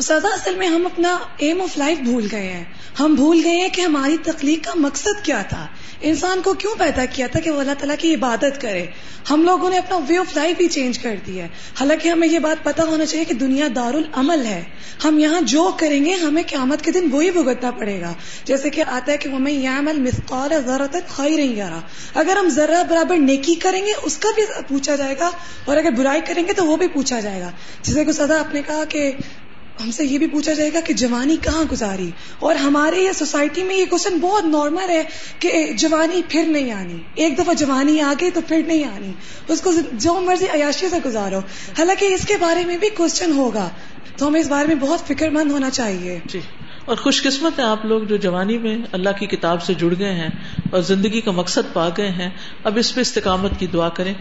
سزا اصل میں ہم اپنا ایم آف لائف بھول گئے ہیں۔ ہم بھول گئے ہیں کہ ہماری تخلیق کا مقصد کیا تھا۔ انسان کو کیوں پیدا کیا تھا کہ وہ اللہ تعالیٰ کی عبادت کرے؟ ہم لوگوں نے اپنا وے آف لائف بھی چینج کر دیا ہے۔ حالانکہ ہمیں یہ بات پتا ہونا چاہیے کہ دنیا دار العمل ہے۔ ہم یہاں جو کریں گے، ہمیں قیامت کے دن وہی بھگتنا پڑے گا۔ جیسے کہ آتا ہے کہ وہ میں یہ عمل مسقال ذرا تک کھائی رہی گا اگر ہم ذرا برابر نیکی کریں گے، اس کا بھی پوچھا جائے گا۔ اور اگر برائی کریں گے، تو وہ بھی پوچھا جائے گا۔ جیسے کہ سدا آپ نے کہا کہ ہم سے یہ بھی پوچھا جائے گا کہ جوانی کہاں گزاری؟ اور ہمارے یہ سوسائٹی میں یہ کوشچن بہت نارمل ہے کہ جوانی پھر نہیں آنی۔ ایک دفعہ جوانی آ گئی تو پھر نہیں آنی۔ اس کو جو مرضی عیاشی سے گزارو۔ حالانکہ اس کے بارے میں بھی کوشچن ہوگا۔ تو ہمیں اس بارے میں بہت فکر مند ہونا چاہیے۔ جی۔ اور خوش قسمت ہیں آپ لوگ جو جوانی میں اللہ کی کتاب سے جڑ گئے ہیں اور زندگی کا مقصد پا گئے ہیں۔ اب اس پہ استقامت کی دعا کریں۔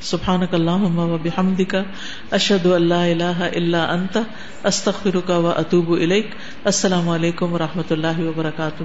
سبحان اللہ بحمد کا اشد اللہ اللہ اللہ انت استخر کا و اطوب السلام علیکم و رحمۃ اللہ وبرکاتہ۔